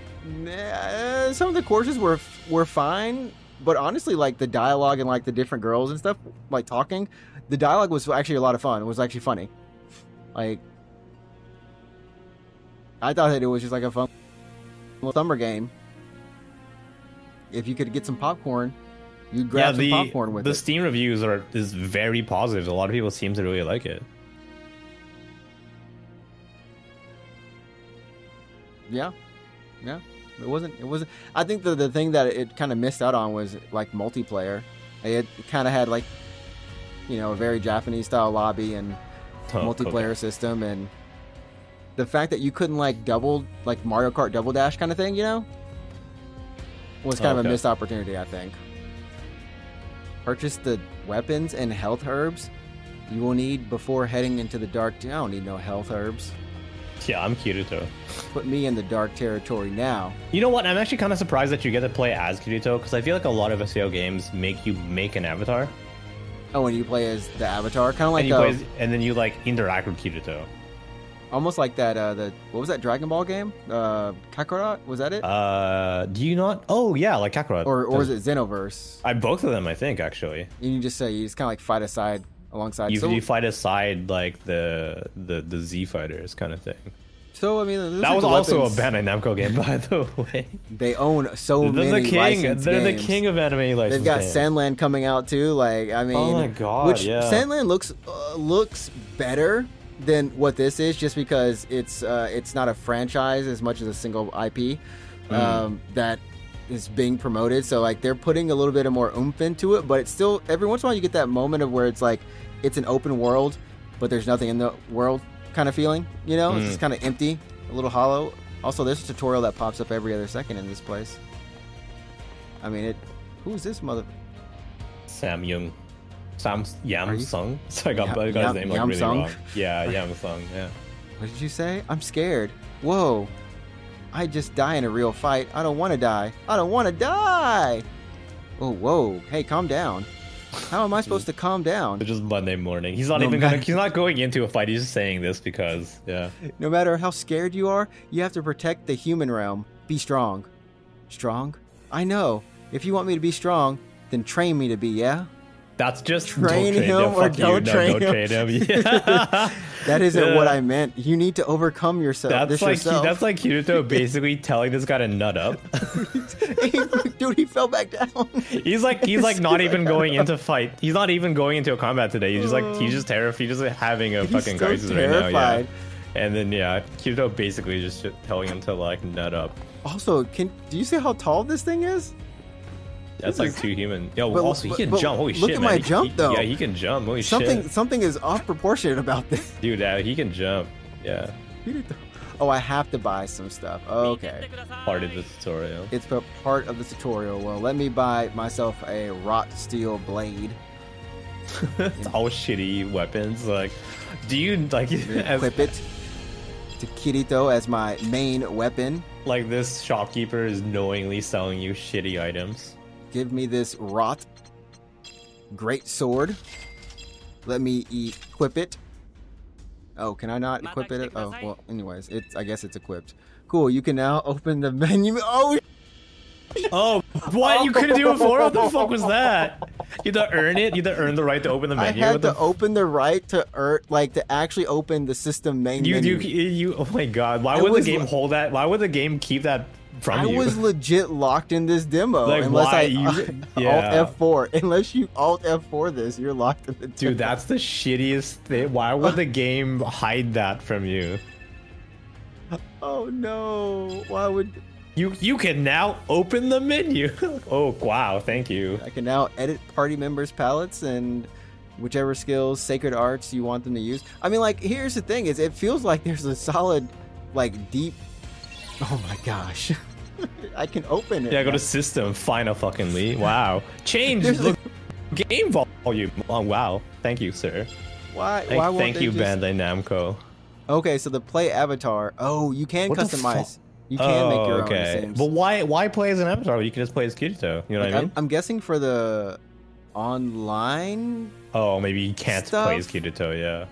uh, some of the courses were were fine, but honestly like the dialogue and like the different girls and stuff like talking, the dialogue was actually a lot of fun. It was actually funny. Like I thought that it was just like a fun little summer game. If you could get some popcorn, you'd grab yeah, the some popcorn with the it. The Steam reviews are is very positive. A lot of people seem to really like it. Yeah, yeah. It wasn't. It wasn't. I think the the thing that it kind of missed out on was like multiplayer. It kind of had like, you know, a very Japanese style lobby and Oh, multiplayer okay. system, and the fact that you couldn't like double like Mario Kart Double Dash kind of thing, you know, was kind Oh, of a missed opportunity. I think. Purchase the weapons and health herbs you will need before heading into the dark. I don't need no health herbs. Yeah, I'm Kirito. Put me in the dark territory now. You know what? I'm actually kind of surprised that you get to play as Kirito because I feel like a lot of SAO games make you make an avatar Oh, and you play as the avatar, kind of like and you uh, play as- and then you like interact with Kirito. almost like that. Uh, the what was that Dragon Ball game? Uh, Kakarot was that it? Uh, do you not? Oh yeah, like Kakarot. or or Does- is it Xenoverse? I both of them, I think actually. And you just say you just kind of like fight aside alongside. You, so, you fight aside like the the the Z fighters kind of thing. So I mean, That are was also weapons. a Bandai Namco game, [laughs] by the way. They own so They're many the king. They're games. the king of anime license. They've got games. Sand Land coming out too. Like I mean, Oh my God, which yeah. Sand Land looks uh, looks better than what this is, just because it's uh, it's not a franchise as much as a single IP Hmm. um, that is being promoted. So like they're putting a little bit of more oomph into it, but it's still every once in a while you get that moment of where it's like it's an open world, but there's nothing in the world kind of feeling. You know, it's Mm. just kind of empty, a little hollow. Also, there's a tutorial that pops up every other second in this place. I mean, it. Who's this mother? Sam Young. Sam Are Yam Sung. So I got, I got Yam- his name like Yam really Sung? wrong. Yeah, [laughs] Yam Sung. Yeah. What did you say? I'm scared. Whoa. I just die in a real fight. I don't want to die. I don't want to die. Oh, whoa. Hey, calm down. How am I supposed to calm down? It's just Monday morning. He's not No even matter- gonna. He's not going into a fight. He's just saying this because yeah. No matter how scared you are, you have to protect the human realm. Be strong. Strong? I know. If you want me to be strong, then train me to be, yeah? That's just Train don't him or fuck you. don't No, train don't him. train him. Yeah. That isn't Yeah. what I meant. You need to overcome yourself. That's like yourself. that's like Kirito [laughs] basically telling this guy to nut up. [laughs] Dude, he fell back down. He's like he's like not even [laughs] going into fight. He's not even going into a combat today. He's just like he's just uh, terrified. He's just having a He's fucking crisis right now. Yeah. And then yeah, Kirito basically just telling him to like nut up. Also, can do you see how tall this thing is? That's like too human. Yo, But- also he can but jump. Holy look shit, at man. my He- jump, he- though. Yeah, he can jump. Holy Something shit, something is off proportionate about this. [laughs] dude. Uh, he can jump. Yeah, [laughs] Oh, I have to buy some stuff. Okay. part of the tutorial. It's part of the tutorial. Well, let me buy myself a wrought steel blade. [laughs] it's all shitty weapons. Like, do you like as, Equip it to Kirito as my main weapon. like this shopkeeper is knowingly selling you shitty items? Give me this rot. great sword. Let me equip it. Oh, can I not equip it? Oh, well, anyways, it's I guess it's equipped. Cool, you can now open the menu. [laughs] Oh, Oh, what? You couldn't do it before? What the fuck was that? You had to earn it. You had to earn the right to open the menu? I menu. had What the to open the right to earn, like to actually open the system main You, menu. you, you, oh my god! Why I would the game li- hold that? Why would the game keep that from I you? was legit locked in this demo. Like, unless I you- [laughs] [laughs] yeah. Alt F4. Unless you Alt F4 this, you're locked in the demo. Dude, that's the shittiest thing. Why would the [laughs] game hide that from you? Oh no! Why would You you can now open the menu. oh wow, thank you. I can now edit party members' palettes and whichever skills, sacred arts you want them to use. I mean, like, here's the thing: is it feels like there's a solid, like, deep. Oh my gosh! [laughs] I can open it. Yeah, go to system, find a fucking Lee. [laughs] Wow, change the game volume. Oh wow, thank you, sir. Why? Thank, why thank you, just... Bandai Namco. Okay, so the play avatar. Oh, you can What customize. You can make your oh, own. okay. But why why play as an avatar? You can just play as Kirito. You know what I I'm, mean? I'm guessing for the online. Oh, maybe you can't play as Stuff. Kirito. Yeah.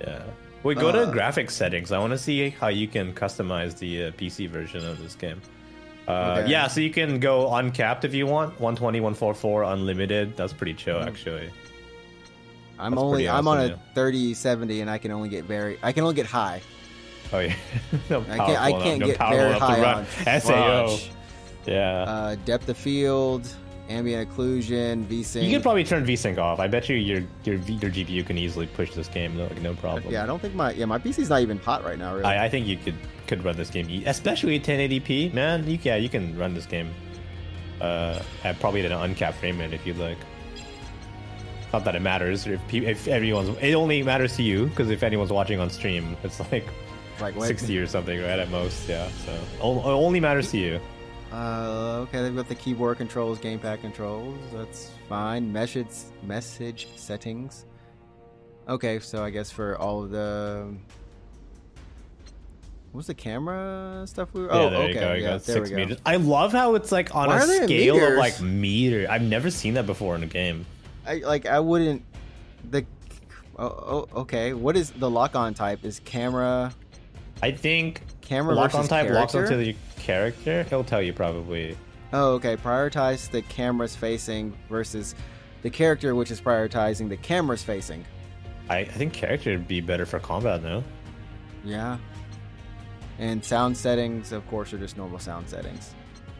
Yeah. Wait, go to Uh, graphics settings. I want to see how you can customize the uh, PC version of this game. Uh, Okay. Yeah, so you can go uncapped if you want. 120, 144, unlimited. That's pretty chill, Hmm. actually. I'm That's only pretty I'm on a yeah. 30 70 and I can only get very I can only get high. Oh yeah. [laughs] no, I can't I can't no get very to high run on [laughs] SAO. Yeah. Uh, depth of field, ambient occlusion, VSync. you could probably turn VSync off. I bet you your your your GPU can easily push this game, no, like no problem. Yeah, I don't think my yeah my PC's not even hot right now. Really. I, I think you could could run this game, especially at 1080p. Man, you yeah, you can run this game. Uh, at probably at an uncapped frame rate if you'd like. Not that it matters if if everyone's it only matters to you because if anyone's watching on stream, it's like like 60 or something, right at most. Yeah, so it only matters to you. Uh, okay, they've got the keyboard controls, gamepad controls. That's fine. Message message settings. Okay, so I guess for all of the what was the camera stuff we were? Yeah, oh, there okay, you go. You yeah, got there six we go. meters. I love how it's like on Why a are they in scale of like meter. I've never seen that before in a game. I like I wouldn't the oh, oh okay. What is the lock on type? Is camera I think camera lock on type locks onto the character. He'll tell you probably. Oh, okay. Prioritize the cameras facing versus the character, which is prioritizing the cameras facing. I, I think character would be better for combat, no? Yeah. And sound settings, of course, are just normal sound settings.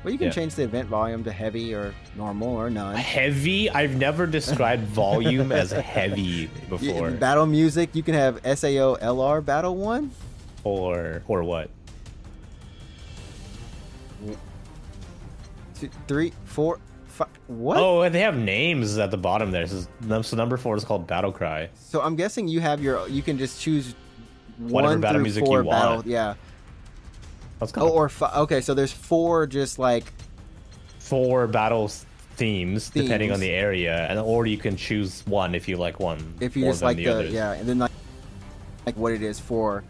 But you can Yeah. change the event volume to heavy or normal or none. Heavy? I've never described [laughs] volume as heavy before. Battle music, you can have SAO LR Battle 1. Or or what? Two, three, four, five. What? Oh, and they have names at the bottom there. So, number four is called Battle Cry. So I'm guessing you have your. You can just choose Whatever one battle music four you want. battle. Yeah. That's kind Oh, or fi- okay. So there's four just like four battle themes, depending on the area, and or you can choose one if you like one. if you more just than like the, the, others, yeah, and then like like what it is for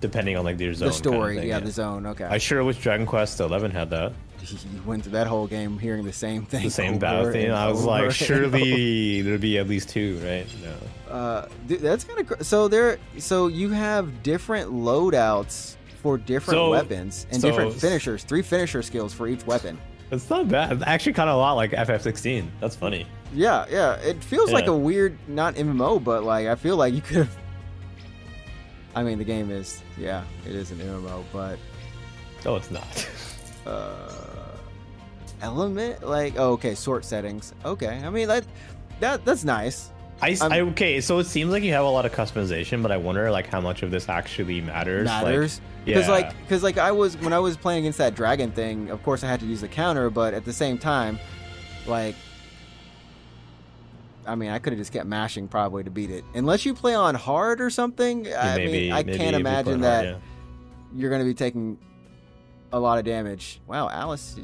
depending on like your zone. the kind of story. thing, yeah, the zone. Okay. I sure wish Dragon Quest Eleven had that. you went through that whole game hearing the same thing. The same battle theme. I was like, surely [laughs] there'd be at least two, right? No. Uh, dude, that's kind of cr- so there. So you have different loadouts for different So- weapons and so- different finishers. Three finisher skills for each weapon. It's not bad. It's actually kind of a lot like FF16. That's funny. Yeah, yeah. It feels like a weird, not MMO, but like I feel like you could have. I mean, the game is, yeah, it is an MMO, but No, it's not. [laughs] uh, element like oh, okay, sort settings. Okay, I mean that that that's nice. I, I- okay, so it seems like you have a lot of customization, but I wonder like how much of this actually matters. Like, Matters because yeah. like because like I was when I was playing against that dragon thing. Of course, I had to use the counter, but at the same time, like. I mean, I could have just kept mashing probably to beat it. Unless you play on hard or something. I maybe, mean, I can't imagine that hard, you're going to be taking a lot of damage. Wow, Alice.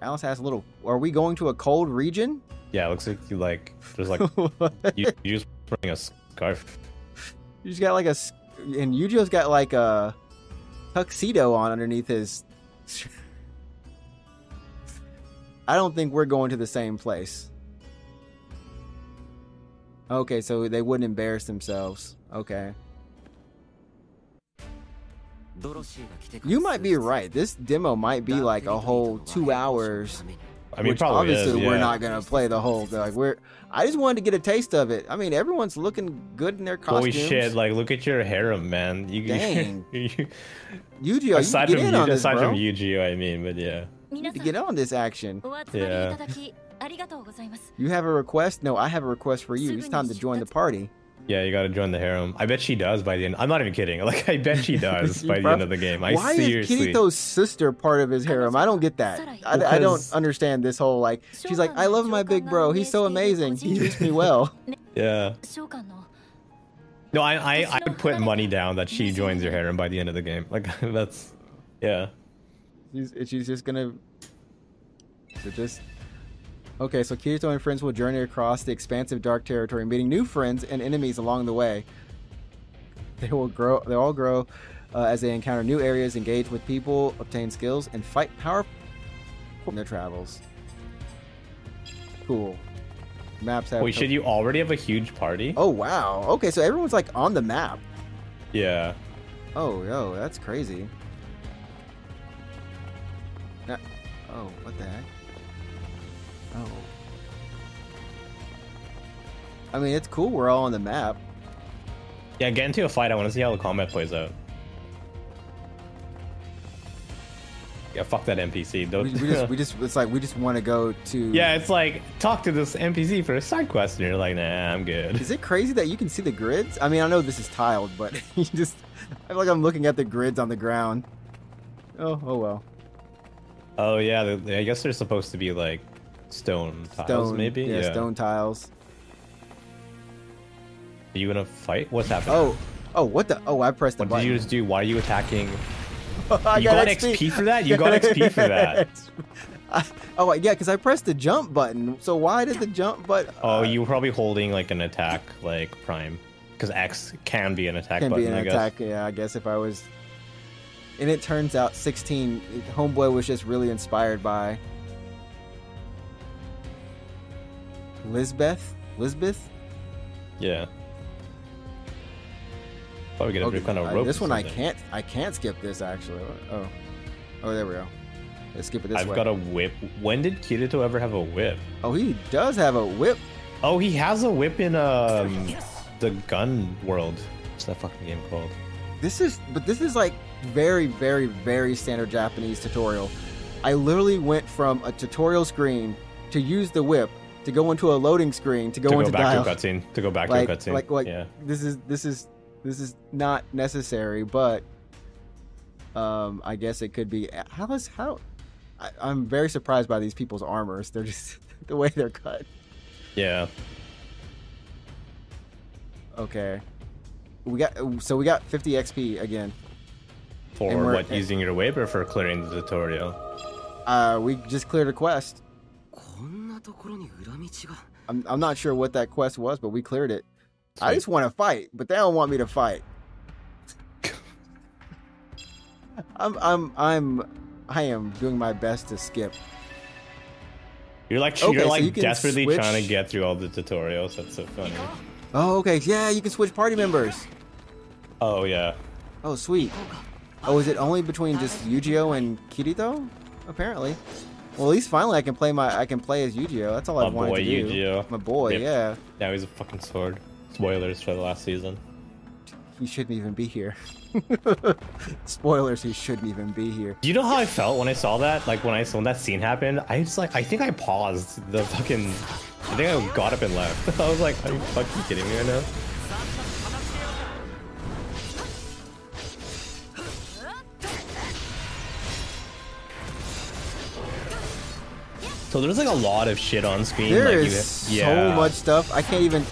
Alice has a little. Are we going to a cold region? Yeah, it looks like you like there's like [laughs] [laughs] you, you just wearing a scarf. You just got like a and Eugeo's got like a tuxedo on underneath his. [laughs] I don't think we're going to the same place. Okay, so they wouldn't embarrass themselves. Okay. You might be right. This demo might be like a whole two hours. I mean, probably obviously is, yeah. we're not gonna play the whole. Like we're. I just wanted to get a taste of it. I mean, everyone's looking good in their costumes. Holy shit! Like, look at your harem, man. You, Dang. [laughs] you, Eugeo, aside you get from in on this, aside from Eugeo, I mean, but yeah. You need to get on this action. Yeah. You have a request? No, I have a request for you. It's time to join the party. Yeah, you gotta join the harem. I bet she does by the end. I'm not even kidding. [laughs] Like, I bet she [laughs] does by the end of the game. I Why seriously. is Kirito's sister part of his harem? I don't get that. I, I, don't understand this whole like. She's like, I love my big bro. He's so amazing. He treats me well. [laughs] Yeah. No, I, I, I would put money down that she joins your harem by the end of the game. Like, that's, yeah. She's, she's just gonna. Just Okay, so Kirito and friends will journey across the expansive dark territory, meeting new friends and enemies along the way. They will grow. They all grow uh, as they encounter new areas, engage with people, obtain skills, and fight power in their travels. Cool. Maps have. Wait, should you already have a huge party? Oh wow. Okay, so everyone's like on the map. Yeah. Oh, yo, that's crazy. Oh, what the heck? Oh. I mean, it's cool. We're all on the map. Yeah, get into a fight. I want to see how the combat plays out. Yeah, fuck that NPC. Don't. We, we just, we [laughs] just, it's like we just want to go to. yeah, it's like talk to this NPC for a side quest, and you're like, nah, I'm good. Is it crazy that you can see the grids? I mean, I know this is tiled, but [laughs] you just, I feel like I'm looking at the grids on the ground. Oh, oh well. Oh yeah, I guess they're supposed to be like stone tiles, Stone, maybe. Yeah, stone tiles. Are you gonna fight? What's happening? Oh, oh, what the? Oh, I pressed the What button. What did you just do? Why are you attacking? [laughs] You got XP for that? You [laughs] got XP for that. [laughs] I, oh yeah, because I pressed the jump button. So why did the jump button? Oh, uh, you were probably holding like an attack, like prime, because X can be an attack can button. be an I guess. attack. Yeah, I guess if I was. And it turns out 16. Homeboy was just really inspired by Lisbeth. Lisbeth. Yeah. Probably get a Okay, kind of uh, rope. this one I can't. I can't skip this actually. Oh, oh, there we go. Let's skip it this I've way. got a whip. When did Kirito ever have a whip? Oh, he does have a whip. Oh, he has a whip in um [laughs] the gun world. What's that fucking game called? this is but this is like very very very standard Japanese tutorial. I literally went from a tutorial screen to use the whip to go into a loading screen to go to go into back dial. to a cutscene. To go back like, to a cutscene. like like yeah. this is this is this is not necessary, but um, I guess it could be. How is how? I, I'm very surprised by these people's armors. They're just [laughs] the way they're cut. Yeah. Okay, we got so we got 50 XP again. For what? Using your whip or for clearing the tutorial? Uh, we just cleared a quest. I'm I'm not sure what that quest was, but we cleared it. I just want to fight, but they don't want me to fight. [laughs] I'm I'm I'm I am doing my best to skip. You're like Okay, you're so like you can desperately trying to get through all the tutorials. That's so funny. Oh, okay. Yeah, you can switch party members. Oh yeah. Oh, sweet. Oh, oh is it only between just Eugeo and Kirito? Apparently. Well, at least finally I can play my I can play as Eugeo. That's all I wanted boy to do. Eugeo. My boy, Yep. yeah. Now he's a fucking sword. Spoilers for the last season. He shouldn't even be here. [laughs] Spoilers, he shouldn't even be here. Do you know how I felt when I saw that? Like when I when that scene happened, I just like I think I paused the fucking. I think I got up and left. [laughs] I was like, are you fucking kidding me right now? So there's like a lot of shit on screen. There like is you, so much stuff. I can't even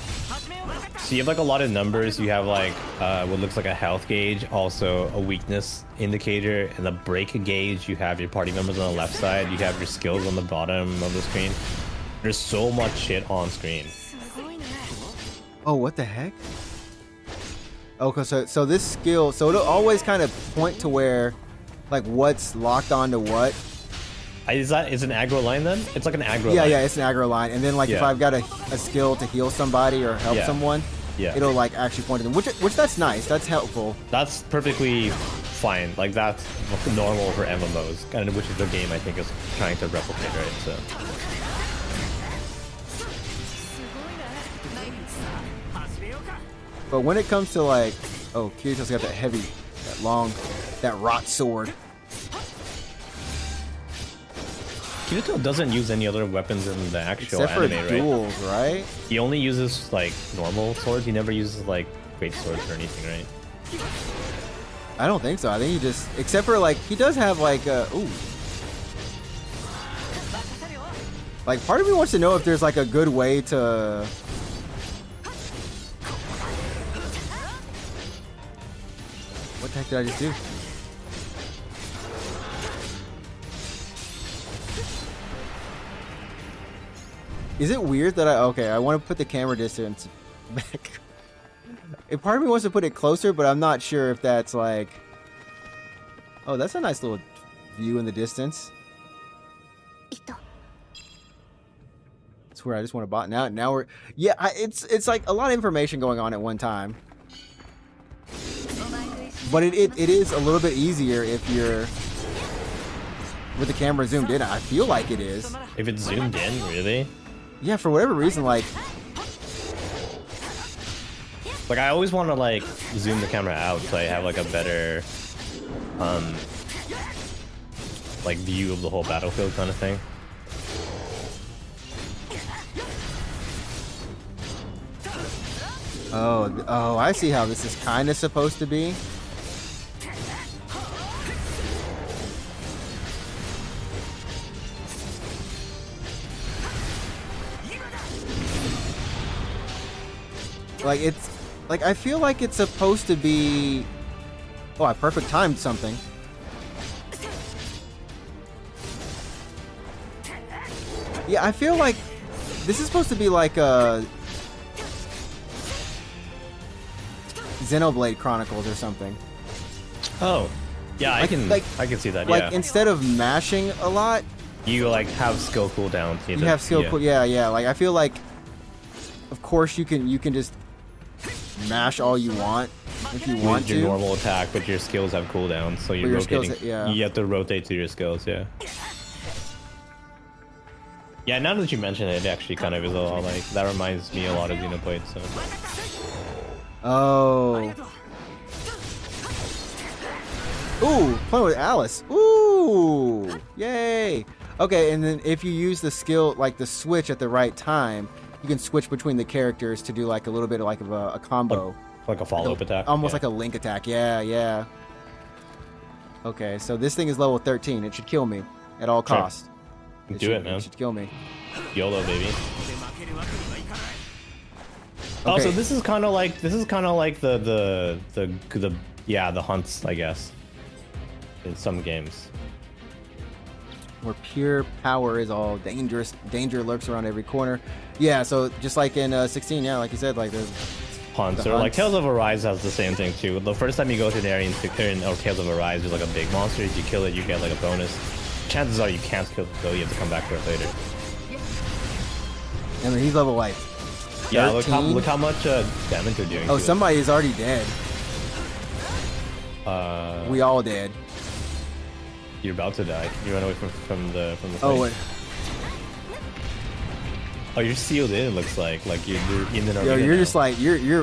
So you have like a lot of numbers. You have like uh, what looks like a health gauge, also a weakness indicator, and a break gauge. You have your party members on the left side. You have your skills on the bottom of the screen. There's so much shit on screen. Oh, what the heck? Okay, so so this skill, so it'll always kind of point to where, like, what's locked onto what. Is that is an aggro line then? It's like an aggro Yeah, line. yeah, it's an aggro line, and then like if I've got a, a skill to heal somebody or help Yeah. someone, Yeah. it'll like actually point to them, which which that's nice. That's helpful. That's perfectly fine. Like that's normal for MMOs, kind of which is the game I think is trying to replicate, right? So. But when it comes to like, oh, Kirito's got that heavy, that long, that rot sword. Kirito doesn't use any other weapons in the actual Except for anime, right? duels, right? He only uses like normal swords. He never uses like great swords or anything, right? I don't think so. I think he just, except for like, he does have like, uh, ooh. Like, part of me wants to know if there's like a good way to. What the heck did I just do? Is it weird that I okay? I want to put the camera distance [laughs] back. A part of me wants to put it closer, but I'm not sure if that's like. Oh, that's a nice little view in the distance. いた That's where I just want to bot now. Now we're yeah. I, it's it's like a lot of information going on at one time, but it, it, it is a little bit easier if you're with the camera zoomed in. I feel like it is. If it's zoomed in, really? Yeah, for whatever reason, like Like I always want to like zoom the camera out so I have like a better, um, like view of the whole battlefield kind of thing. oh oh, I see how this is kind of supposed to be. Like it's like I feel like it's supposed to be. Oh, I perfect timed something. Yeah, I feel like this is supposed to be like a Xenoblade Chronicles or something. Oh, yeah, I can like- I can see that. Yeah. Like yeah, instead of mashing a lot, you like have skill cooldowns. you have skill. Yeah. yeah, yeah. Like I feel like, of course you can you can just mash all you want if you want With your to. normal attack, but your skills have cooldowns, so you're your skills- rotating. yeah. You have to rotate to your skills. Yeah. Yeah, now that you mention it, it actually kind of is a lot like that. Reminds me a lot of Xenoblade. So Oh, Ooh, playing with Alice. Ooh, yay. Okay, and then if you use the skill, like the switch at the right time, you can switch between the characters to do like a little bit of like of a, a combo. Like a follow up attack. Almost yeah. like a link attack. Yeah, yeah. Okay, so this thing is level 13. It should kill me at all Sure. costs. Do should, it, man. It should kill me. YOLO, baby. Oh, so this is kind of like this is kind of like the the the the yeah the hunts, I guess. In some games. Where pure power is all dangerous. Danger lurks around every corner. Yeah, so just like in uh, 16, yeah, like you said, like there's Hunts The or like. Tales of Arise has the same thing too. The first time you go to an area in, in or Tales of Arise, there's like a big monster. If you kill it, you get like a bonus. Chances are you can't kill it though. You have to come back for it later. I mean, he's level like. Yeah, look how look how much uh, damage they're doing. Oh, to it. somebody is already dead. Uh, We all dead. You're about to die. You run away from from the from the. Oh wait, Oh, you're sealed in. It looks like like you're, you're in the yo, you're now. just like you're you're.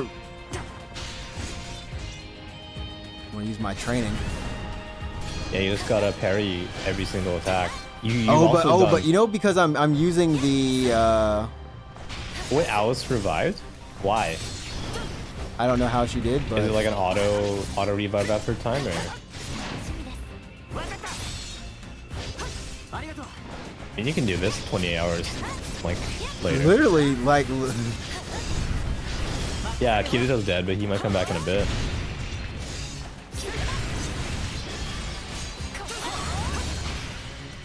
I'm gonna use my training. Yeah, you just gotta parry every single attack. You, oh, but oh, done- but you know because I'm I'm using the uh, Wait, Alice revived? Why? I don't know how she did, but Is it like an auto auto revive after time or? I mean, you can do this 28 hours, like later. literally like Yeah, Kirito's dead, but he might come back in a bit.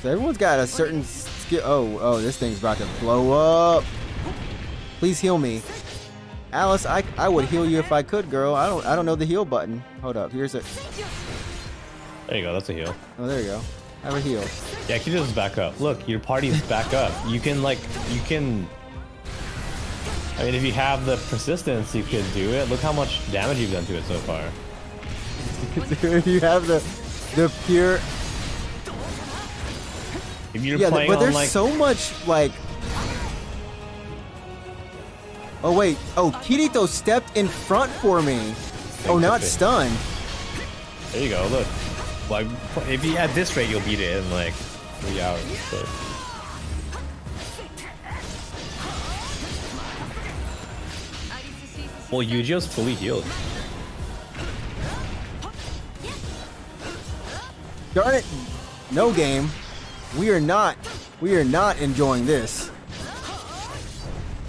so everyone's got a certain skill. Oh, oh, this thing's about to blow up. Please heal me. Alice, I, I would heal you if I could, girl. I don't I don't know the heal button. Hold up. Here's a There you go, that's a heal. Oh, there you go. Have a heal. Yeah, Kirito's back up. Look, your party's back up. You can like, you can. I mean, if you have the persistence, you could do it. Look how much damage you've done to it so far. [laughs] If you have the the pure If you're Yeah, playing but on there's like, so much like Oh wait. Oh, Kirito stepped in front for me. Oh, now it's stunned. there you go. Look, like if you at this rate, you'll beat it in like three hours. So. Well, Eugeo's fully healed. Darn it. No game. We are not we are not enjoying this.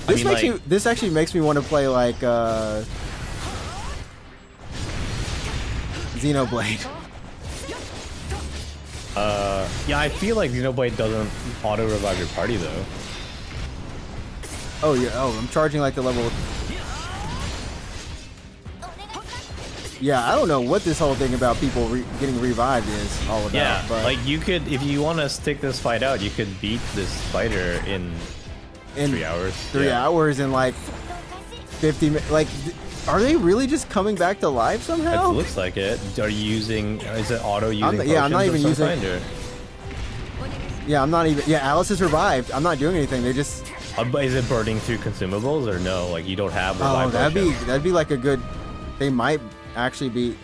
I This mean, makes like- me this actually makes me want to play like uh Xenoblade. Uh, yeah, I feel like Xenoblade doesn't auto revive your party though. Oh yeah, oh I'm charging like the level Yeah, I don't know what this whole thing about people re- getting revived is all about. Yeah, but like you could, if you want to stick this fight out, you could beat this fighter in in three hours. three Yeah. hours in like 50 mi- like are they really just coming back to life somehow? It looks like it. Are you using? Is it auto using? not- yeah, I'm not even using- kind, or- yeah i'm not even yeah alice is revived i'm not doing anything they just Uh, is it burning through consumables or no? Like you don't have. oh that'd be that'd be like a good they might actually be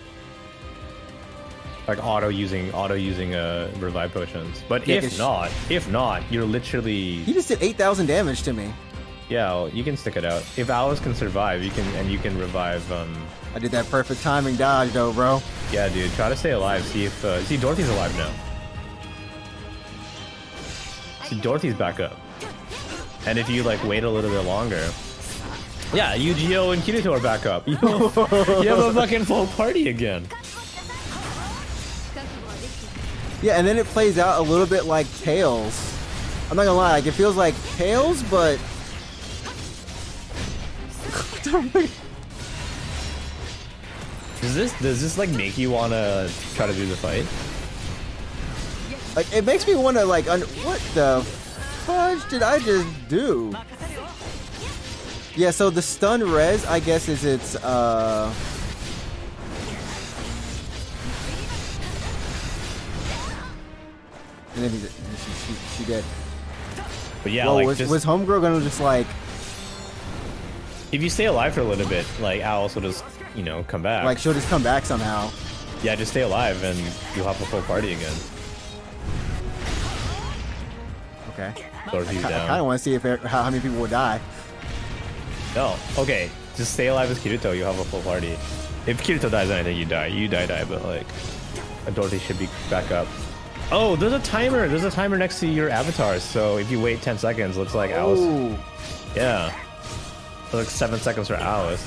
like auto using auto using uh revive potions. But Yeah, if not, if not, you're literally he just did 8000 damage to me yeah. well, You can stick it out. If Alice can survive, you can and you can revive. um i did that perfect timing dodge though bro Yeah, dude. Try to stay alive. See if uh, see Dorothy's alive now. See Dorothy's back up. And if you like wait a little bit longer, yeah, Eugeo and Kirito are back up. You [laughs] have, you have a [laughs] fucking full party again. yeah and then it plays out a little bit like Tales i'm not gonna lie like it feels like Tales but Does this does this like make you wanna try to do the fight? like it makes me want to like un- what the fudge did i just do yeah so the stun res i guess is its uh and then he, she, she, she did But yeah, Whoa, like was, just, was homegirl gonna just like if you stay alive for a little bit, like Alice will just you know come back. like she'll just come back somehow Yeah, just stay alive and you'll have a full party again. Okay. Dorothy's I kind down. of want to see if how, many people will die. No, okay. Just stay alive as Kirito. You'll have a full party. If Kirito dies, then I think you die. You die, die, but like, Dorothy should be back up. Oh, there's a timer. There's a timer next to your avatars. So if you wait 10 seconds, looks like Alice. Ooh. Yeah. Looks like seven seconds for Alice.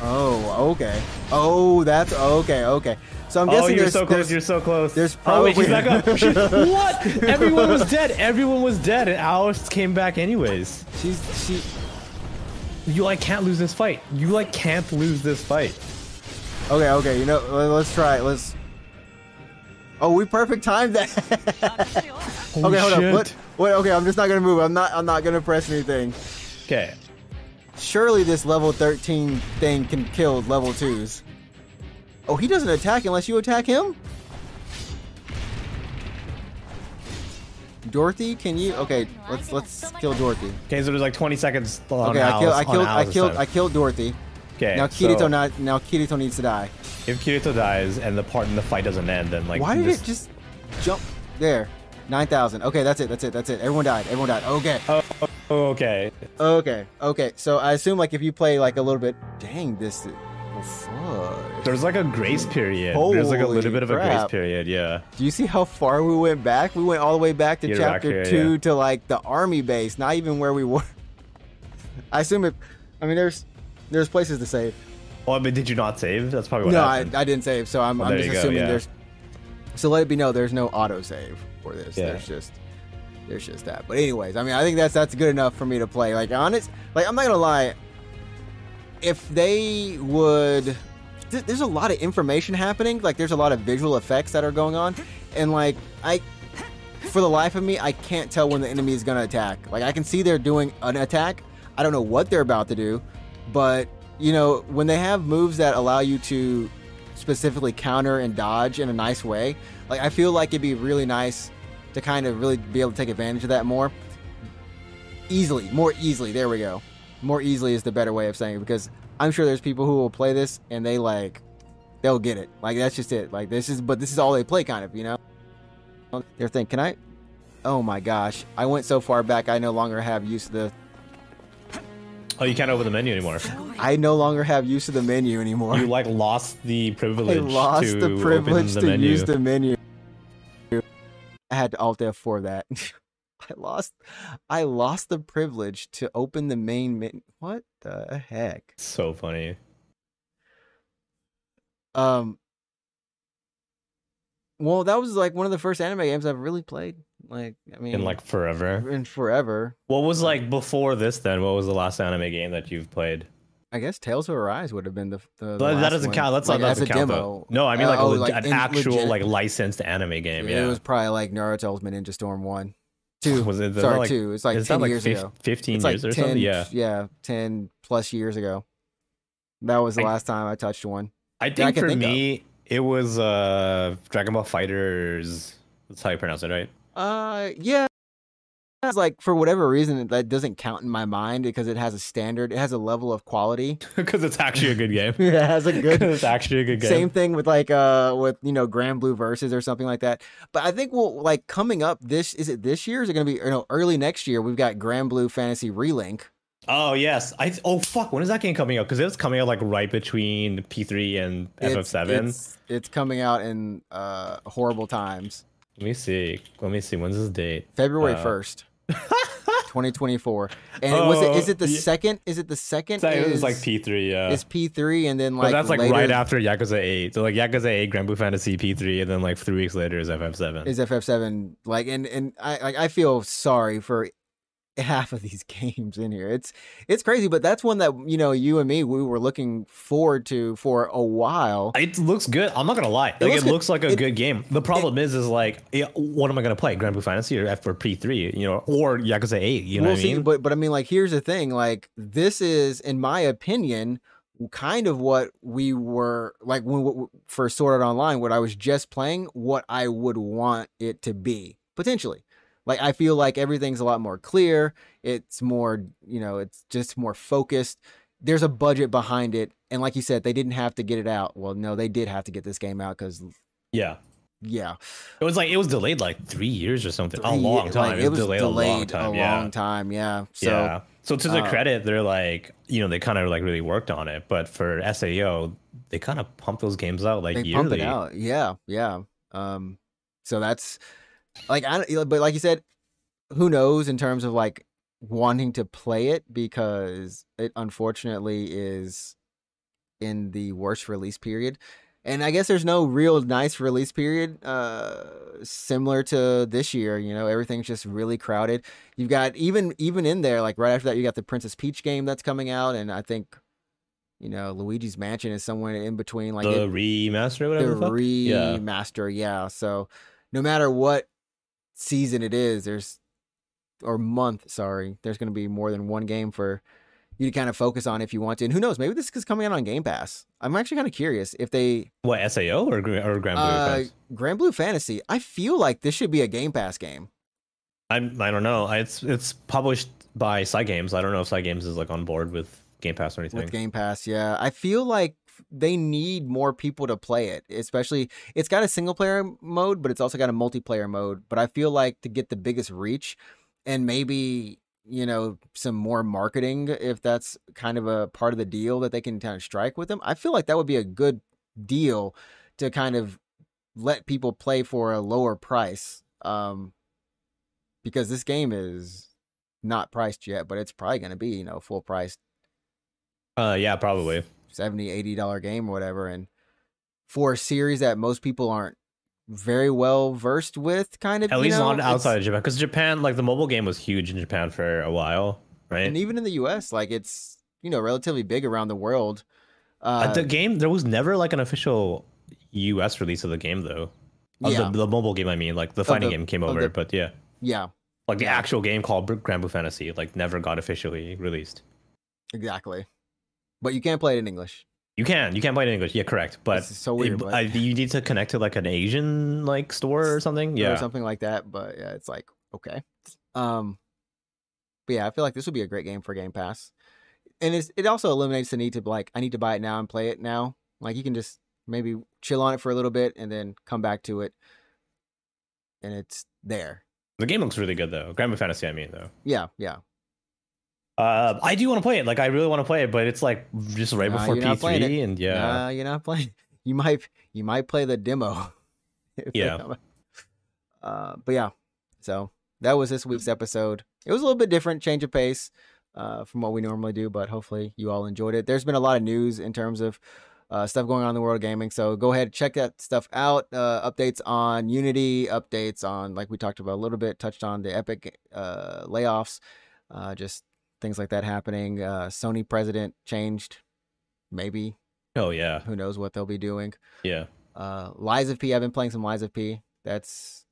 Oh, okay. Oh, that's okay. Okay. So I'm guessing. Oh, guessing you're so close. You're so close. there's oh, wait, she's back up. Shit, [laughs] what? Everyone was dead. Everyone was dead, and Alice came back anyways. she's she. You like can't lose this fight. You like can't lose this fight. Okay, okay. You know, let- let's try it. Let's. Oh, we perfect timed that. [laughs] Okay, hold shit. up. What? Wait. Okay, I'm just not gonna move. I'm not. I'm not gonna press anything. Okay. Surely this level 13 thing can kill level twos. Oh, he doesn't attack unless you attack him. Dorothy, can you? Okay, let's let's kill Dorothy. Okay, so there's like 20 seconds on Okay, I Alice. killed. I killed. I killed. I killed Dorothy. Okay. Now Kirito so not. Now Kirito needs to die. If Kirito dies and the part in the fight doesn't end, then like Why did this- it just jump there? Nine thousand. Okay, that's it. That's it. That's it. Everyone died. Everyone died. Okay. Oh, okay. Okay. Okay. So I assume like if you play like a little bit. Dang this. Oh, fuck. There's like a grace period. Holy There's like a little bit of a grace period. Yeah. Do you see how far we went back? We went all the way back to You're chapter here, two yeah. to like the army base, not even where we were. [laughs] I assume it. I mean, there's there's places to save. Well, but did you not save? That's probably what no, I, happened. I didn't save, so I'm, Well, I'm just you go, assuming yeah. there's. So let it be known, there's no auto save for this. Yeah. There's just there's just that. But anyways, I mean, I think that's that's good enough for me to play. Like honest, like I'm not gonna lie. If they would, th- there's a lot of information happening. Like there's a lot of visual effects that are going on, and like I, for the life of me, I can't tell when the enemy is gonna attack. Like I can see they're doing an attack. I don't know what they're about to do, but you know when they have moves that allow you to specifically counter and dodge in a nice way, like I feel like it'd be really nice to kind of really be able to take advantage of that more easily, more easily. There we go. More easily is the better way of saying it because I'm sure there's people who will play this and they like they'll get it. Like that's just it. Like this is but this is all they play kind of, you know. They're thinking, can I? Oh my gosh, I went so far back. I no longer have use of the. oh, you can't open the menu anymore. I no longer have use of the menu anymore. You like lost the [laughs] privilege. I lost to the privilege the to menu. use the menu. I had to Alt F4 that. [laughs] I lost. I lost the privilege to open the main menu. What the heck? So funny. Um. Well, that was like one of the first anime games I've really played. Like, I mean, In like forever. in forever. What was like before this? Then what was the last anime game that you've played? I guess Tales of Arise would have been the. the, the But that doesn't one. count. That's like, not doesn't a count demo. though. No, I mean Uh, like, a oh, leg- like an in- actual legit. like licensed anime game. Yeah, it was probably like Naruto Ultimate Ninja Storm one, [laughs] two. Was it- that Sorry, like- two. It's like ten that like years fif- ago. 15 It's years like or 10, something? Yeah. yeah, ten plus years ago. That was the I- last time I touched one. I I think can for think of. me, it was uh Dragon Ball FighterZ. That's how you pronounce it, right? Uh, yeah. It's like for whatever reason that doesn't count in my mind because it has a standard, it has a level of quality. [laughs] Because it's actually a good game. [laughs] it has a good. [laughs] it's actually a good game. Same thing with like uh with you know Granblue Versus or something like that. But I think we'll like coming up this is it this year? Is it gonna be or no early next year? We've got Granblue Fantasy Relink. Oh yes, I oh fuck, when is that game coming out? Because it's coming out like right between P3 and It's- FF7. It's, it's coming out in uh horrible times. Let me see. Let me see. When's this date? February Uh, first. [laughs] 2024. And it was it is Oh, it the yeah. second? Is it the second? It's like, it's is, like P3, yeah. Is P3 and then but like that's like later right after Yakuza 8. So like Yakuza 8, Granblue Fantasy P3, and then like three weeks later is FF7. is FF7 like and and I like I feel sorry for [laughs] half of these games in here. It's it's crazy, but that's one that you know you and me we were looking forward to for a while. It looks good. I'm not gonna lie. Like, looks it looks like a It- good game. The problem is, is like, what am I gonna play? Granblue Fantasy or F for P3? You know, or Yakuza 8? You know we'll what I mean? but but I mean like here's the thing, like this is in my opinion kind of what we were like when for Sword Art Online what I was just playing what I would want it to be potentially. Like I feel like everything's a lot more clear. It's more, you know, it's just more focused. there's a budget behind it, and like you said, they didn't have to get it out. Well, no, they did have to get this game out because Yeah. yeah, It was like it was delayed like three years or something. a long time. like, it, was delayed, a long time. a yeah. long time. Yeah. So yeah. So to their uh, credit, they're like, you know, they kind of like really worked on it. But for SAO, they kind of pump those games out like they yearly. pump it out. Yeah, yeah. Um, so that's like I don't, but like you said, who knows in terms of like wanting to play it because it unfortunately is in the worst release period. And I guess there's no real nice release period uh similar to this year, you know, everything's just really crowded. You've got even even in there like right after that you got the Princess Peach game that's coming out and I think you know, Luigi's Mansion is somewhere in between like the it- remaster, or whatever. the the fuck? Yeah. remaster, yeah. So no matter what season it is, there's or month, sorry, there's going to be more than one game for you to kind of focus on if you want to. And who knows, maybe this is coming out on Game Pass. I'm actually kind of curious if they What SAO or or Grand Blue? uh? Granblue Fantasy. I feel like this should be a Game Pass game. I'm I don't know. It's it's published by Games. I don't know if Games is like on board with Game Pass or anything. with Game Pass. Yeah, I feel like they need more people to play it. Especially, it's got a single player mode, but it's also got a multiplayer mode. But I feel like to get the biggest reach, and maybe you know some more marketing, if that's kind of a part of the deal that they can kind of strike with them, I feel like that would be a good deal to kind of let people play for a lower price. Um, because this game is not priced yet, but it's probably going to be you know full price uh, yeah, probably. 70 80 dollar game or whatever and for a series that most people aren't very well versed with kind of At you least know, not outside of Japan, because Japan, like the mobile game, was huge in Japan for a while, right? and even in the us like it's you know relatively big around the world Uh, uh, the game, there was never like an official U.S. release of the game, though. Of yeah the, the mobile game, I mean, like the fighting the- game came over, the- but yeah, yeah like the Yeah. actual game called Br- Granblue Fantasy, like never got officially released. exactly but you can't play it in english. You can, you can't play it in English, yeah, correct. But so weird, it- but- I- you need to connect to like an Asian like store or something. Yeah, or something like that but yeah it's like okay. Um but yeah i feel like this would be a great game for game pass. And it's, it also eliminates the need to like i need to buy it now and play it now. Like you can just maybe chill on it for a little bit and then come back to it. And it's there. The game looks really good though. Grand Fantasy, I mean, though. yeah yeah Uh, I do want to play it. Like, I really want to play it, but it's like just right Nah, before playing P3, and yeah, Nah, you're not playing [laughs] you might you might play the demo. [laughs] Yeah. uh but yeah so that was this week's episode. It was a little bit different change of pace uh from what we normally do but hopefully you all enjoyed it. There's been a lot of news in terms of uh, stuff going on in the world of gaming so go ahead check that stuff out. Uh updates on unity updates on like we talked about a little bit touched on the epic uh layoffs uh just things like that happening uh sony president changed maybe oh yeah, who knows what they'll be doing. yeah. Uh, Lies of P, I've been playing some Lies of P. That's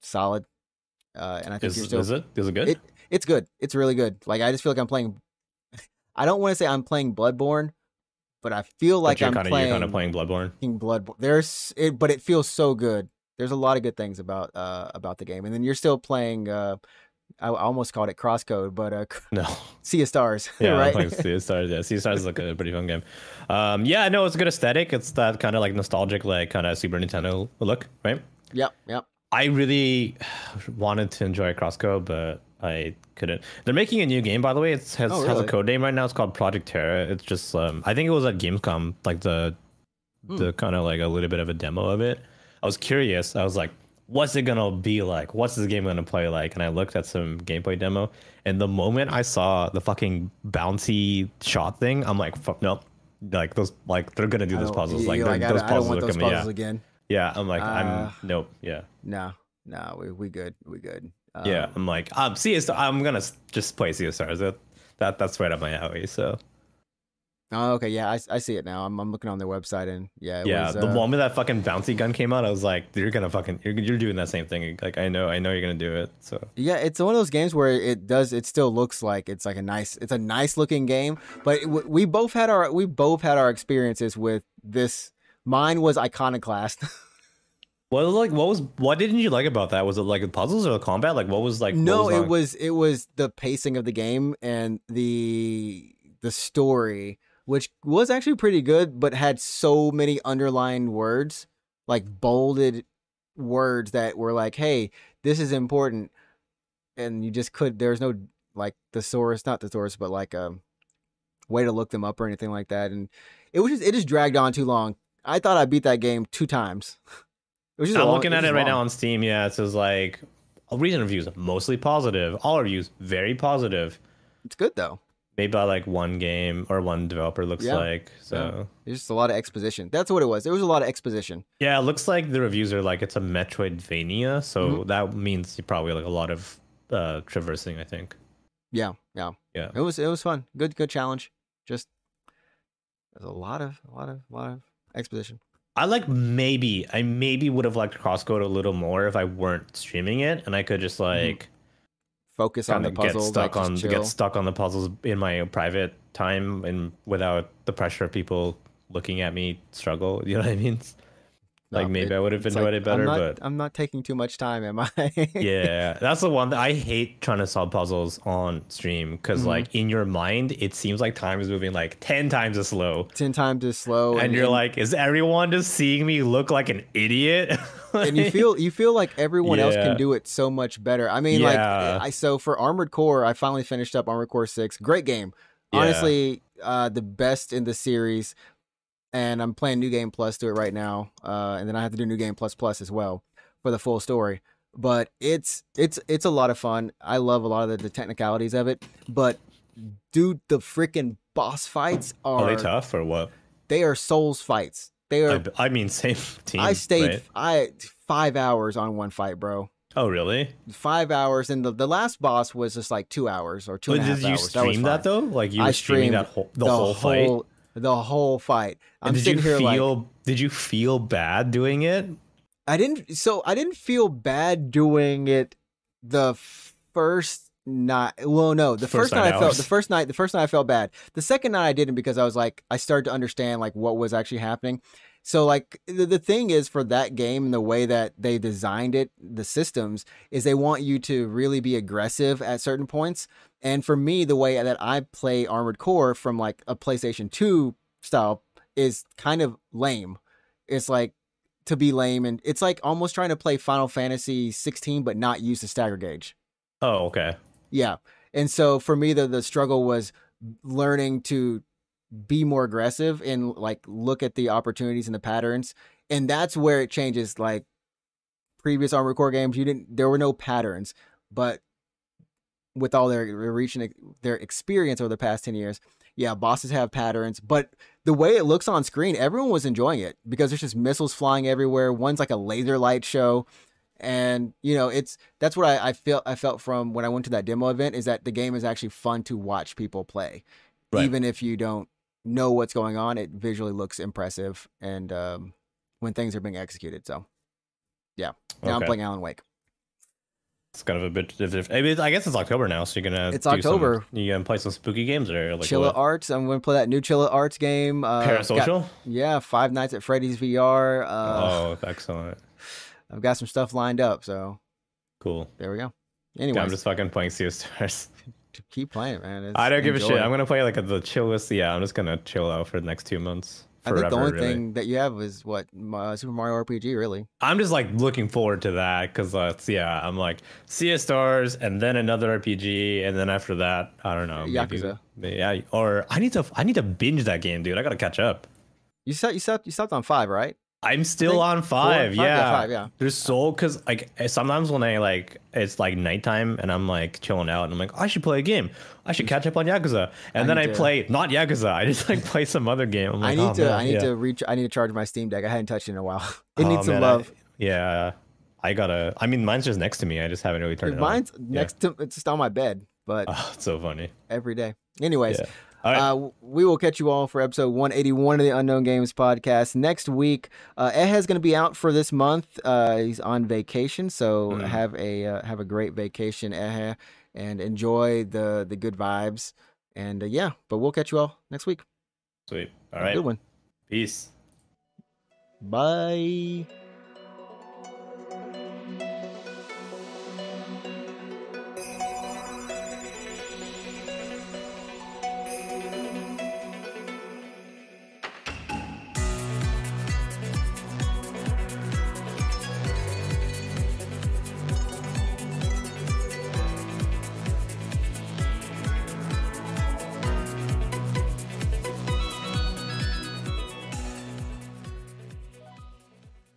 solid. Uh, and I think Is, you're still, is it? Is it good? It- it's good. It's really good. Like I just feel like I'm playing. [laughs] I don't want to say I'm playing Bloodborne, but I feel like I'm kind of playing, you're kind of playing Bloodborne. Bloodborne. There's it, but it feels so good. There's a lot of good things about uh about the game, and then you're still playing. uh I almost called it Crosscode, but uh, [laughs] No, Sea of Stars, [laughs] yeah, right? playing Sea Stars. Yeah, Sea Stars is like a pretty fun game. Um, yeah, no, it's a good aesthetic. It's that kind of like nostalgic, like kind of Super Nintendo look, right? yep, yep. I really wanted to enjoy Crosscode, but I couldn't. They're making a new game, by the way. It has Oh, has a really? code name right now. It's called Project Terra. It's just um, I think it was at Gamescom, like the Hmm. the kind of like a little bit of a demo of it. I was curious. I was like, what's it gonna be like? What's this game gonna play like? And I looked at some gameplay demo, and the moment I saw the fucking bouncy shot thing, I'm like, fuck nope. Like those, like they're gonna do those puzzles. Like, like, those I puzzles are those coming. puzzles Yeah, again. yeah. I'm like, Uh, I'm nope. Yeah. No, no, we we good, we good. Yeah, Um, I'm like, um, of I'm gonna just play Stars. That, that that's right up my alley. So Oh, okay. Yeah, I, I see it now. I'm, I'm looking on their website and yeah, it yeah, was, the uh, moment that fucking bouncy gun came out, I was like, you're gonna fucking, you're, you're doing that same thing. Like I know, I know you're gonna do it. So Yeah, it's one of those games where it does. It still looks like it's like a nice. It's a nice looking game, but it, we both had our we both had our experiences with this. Mine was Iconoclast. [laughs] what was like, what was, what didn't you like about that? Was it like the puzzles or the combat? Like what was like? no, was it was it was the pacing of the game and the the story, which was actually pretty good, but had so many underlined words, like bolded words that were like, "Hey, this is important," and you just could. There's no like thesaurus, not thesaurus, but like a way to look them up or anything like that, and it was just it just dragged on too long. I thought I beat that game two times. [laughs] It was just a I'm long- looking at was it right long. now on Steam. Yeah, it says like recent reviews mostly positive. All reviews very positive. It's good though. Made by like one game or one developer looks Yeah. like. So There's just a lot of exposition. That's what it was. There was a lot of exposition. yeah, it looks like the reviews are like it's a Metroidvania. So Mm-hmm. that means you probably like a lot of uh traversing. I think. Yeah, yeah. Yeah. It was it was fun. Good good challenge. Just there's a lot of a lot of a lot of exposition. I like maybe I maybe would have liked Crosscode a little more if I weren't streaming it and I could just like Focus on the of get stuck like, on chill. get stuck on the puzzles in my private time and without the pressure of people looking at me struggle. [laughs] You know what I mean? No, like maybe I would have enjoyed like, it better, I'm not, but I'm not taking too much time, am I? [laughs] yeah, that's the one that I hate trying to solve puzzles on stream because Mm-hmm. like in your mind it seems like time is moving like ten times as slow. Ten times as slow, And you're like, is everyone just seeing me look like an idiot? [laughs] and you feel you feel like everyone else can do it so much better. I mean, Yeah. like I so for Armored Core, I finally finished up Armored Core Six. Great game, Yeah. honestly, uh, the best in the series. And I'm playing New Game Plus to it right now, uh, and then I have to do New Game Plus Plus as well for the full story. But it's it's it's a lot of fun. I love a lot of the, the technicalities of it. But dude, the freaking boss fights are Are they tough or what? they are Souls fights. They are. I, I mean, [laughs] same team. I stayed right? I five hours on one fight, bro. Oh, really? Five hours, and the, the last boss was just like two hours or two and a half did you stream was that, though? Like you I streamed that whole the, whole, fight. The whole fight. I'm And did sitting you here like feel? Did you feel bad doing it? I didn't. So I didn't feel bad doing it the first night. Well, no, the First first, night I felt the first night. The first night I felt bad. The second night I didn't because I was like I started to understand like what was actually happening. So like the, the thing is for that game and the way that they designed it, the systems is they want you to really be aggressive at certain points. And for me, the way that I play Armored Core from like a PlayStation 2 style is kind of lame. It's like to be lame and it's like almost trying to play Final Fantasy 16 but not use the stagger gauge. Oh, okay. Yeah. And so for me the the struggle was learning to be more aggressive and like look at the opportunities and the patterns. And that's where it changes like previous Armored Core games you didn't there were no patterns, but with all their reaching their experience over the past 10 years, yeah, bosses have patterns, but the way it looks on screen, everyone was enjoying it because there's just missiles flying everywhere. One's like a laser light show. And you know, it's that's what I, I felt I felt from when I went to that demo event is that the game is actually fun to watch people play. Right. Even if you don't know what's going on, it visually looks impressive and um when things are being executed. So yeah. Now I'm playing Alan Wake. It's kind of a bit different. I, mean, I guess it's October now, so you're gonna. It's do some- October. you gonna play some spooky games or like Chilla what? Arts. I'm gonna play that new Chilla's Art game. Uh, got- Parasocial. yeah, Five Nights at Freddy's VR. Uh, oh, [laughs] excellent. I've got some stuff lined up, so Cool. there we go. Yeah, Anyways, I'm just fucking playing Sea of Stars. [laughs] keep playing, man. It's- I don't give a shit. I'm gonna play like the chillest. Yeah, I'm just gonna chill out for the next two months. I think the only really. thing that you have is what uh, Super Mario RPG, really. I'm just like looking forward to that because that's yeah. I'm like Sea of Stars and then another RPG and then after that I don't know. maybe- yeah, or I need to I need to binge that game, dude. I gotta catch up. You stopped, you stopped, you stopped on five, right? I'm still think on four, five. five, yeah, yeah. five, yeah. There's so because like eh, sometimes when I like it's like nighttime and I'm like chilling out and I'm like oh, I should play a game. I should catch up on Yakuza. And I then I to- play not Yakuza. I just like [laughs] play some other game. I'm I need oh, to, man, I need yeah. to reach, I need to charge my Steam Deck. I hadn't touched it in a while. [laughs] It Oh, needs some man, I- love. yeah. I gotta. I mean, mine's just next to me. I just haven't really turned it Mine's on. next to, it's just on my bed, but [laughs] Oh, it's so funny. every day. Anyways, Yeah. Right. Uh, we will catch you all for episode 181 of the Unknown Games podcast next week. Uh, is going to be out for this month. Uh, he's on vacation, so Mm. have a uh, have a great vacation, Ehe, and enjoy the the good vibes. And uh, yeah, but we'll catch you all next week. Sweet. All right. good one. Peace. Bye.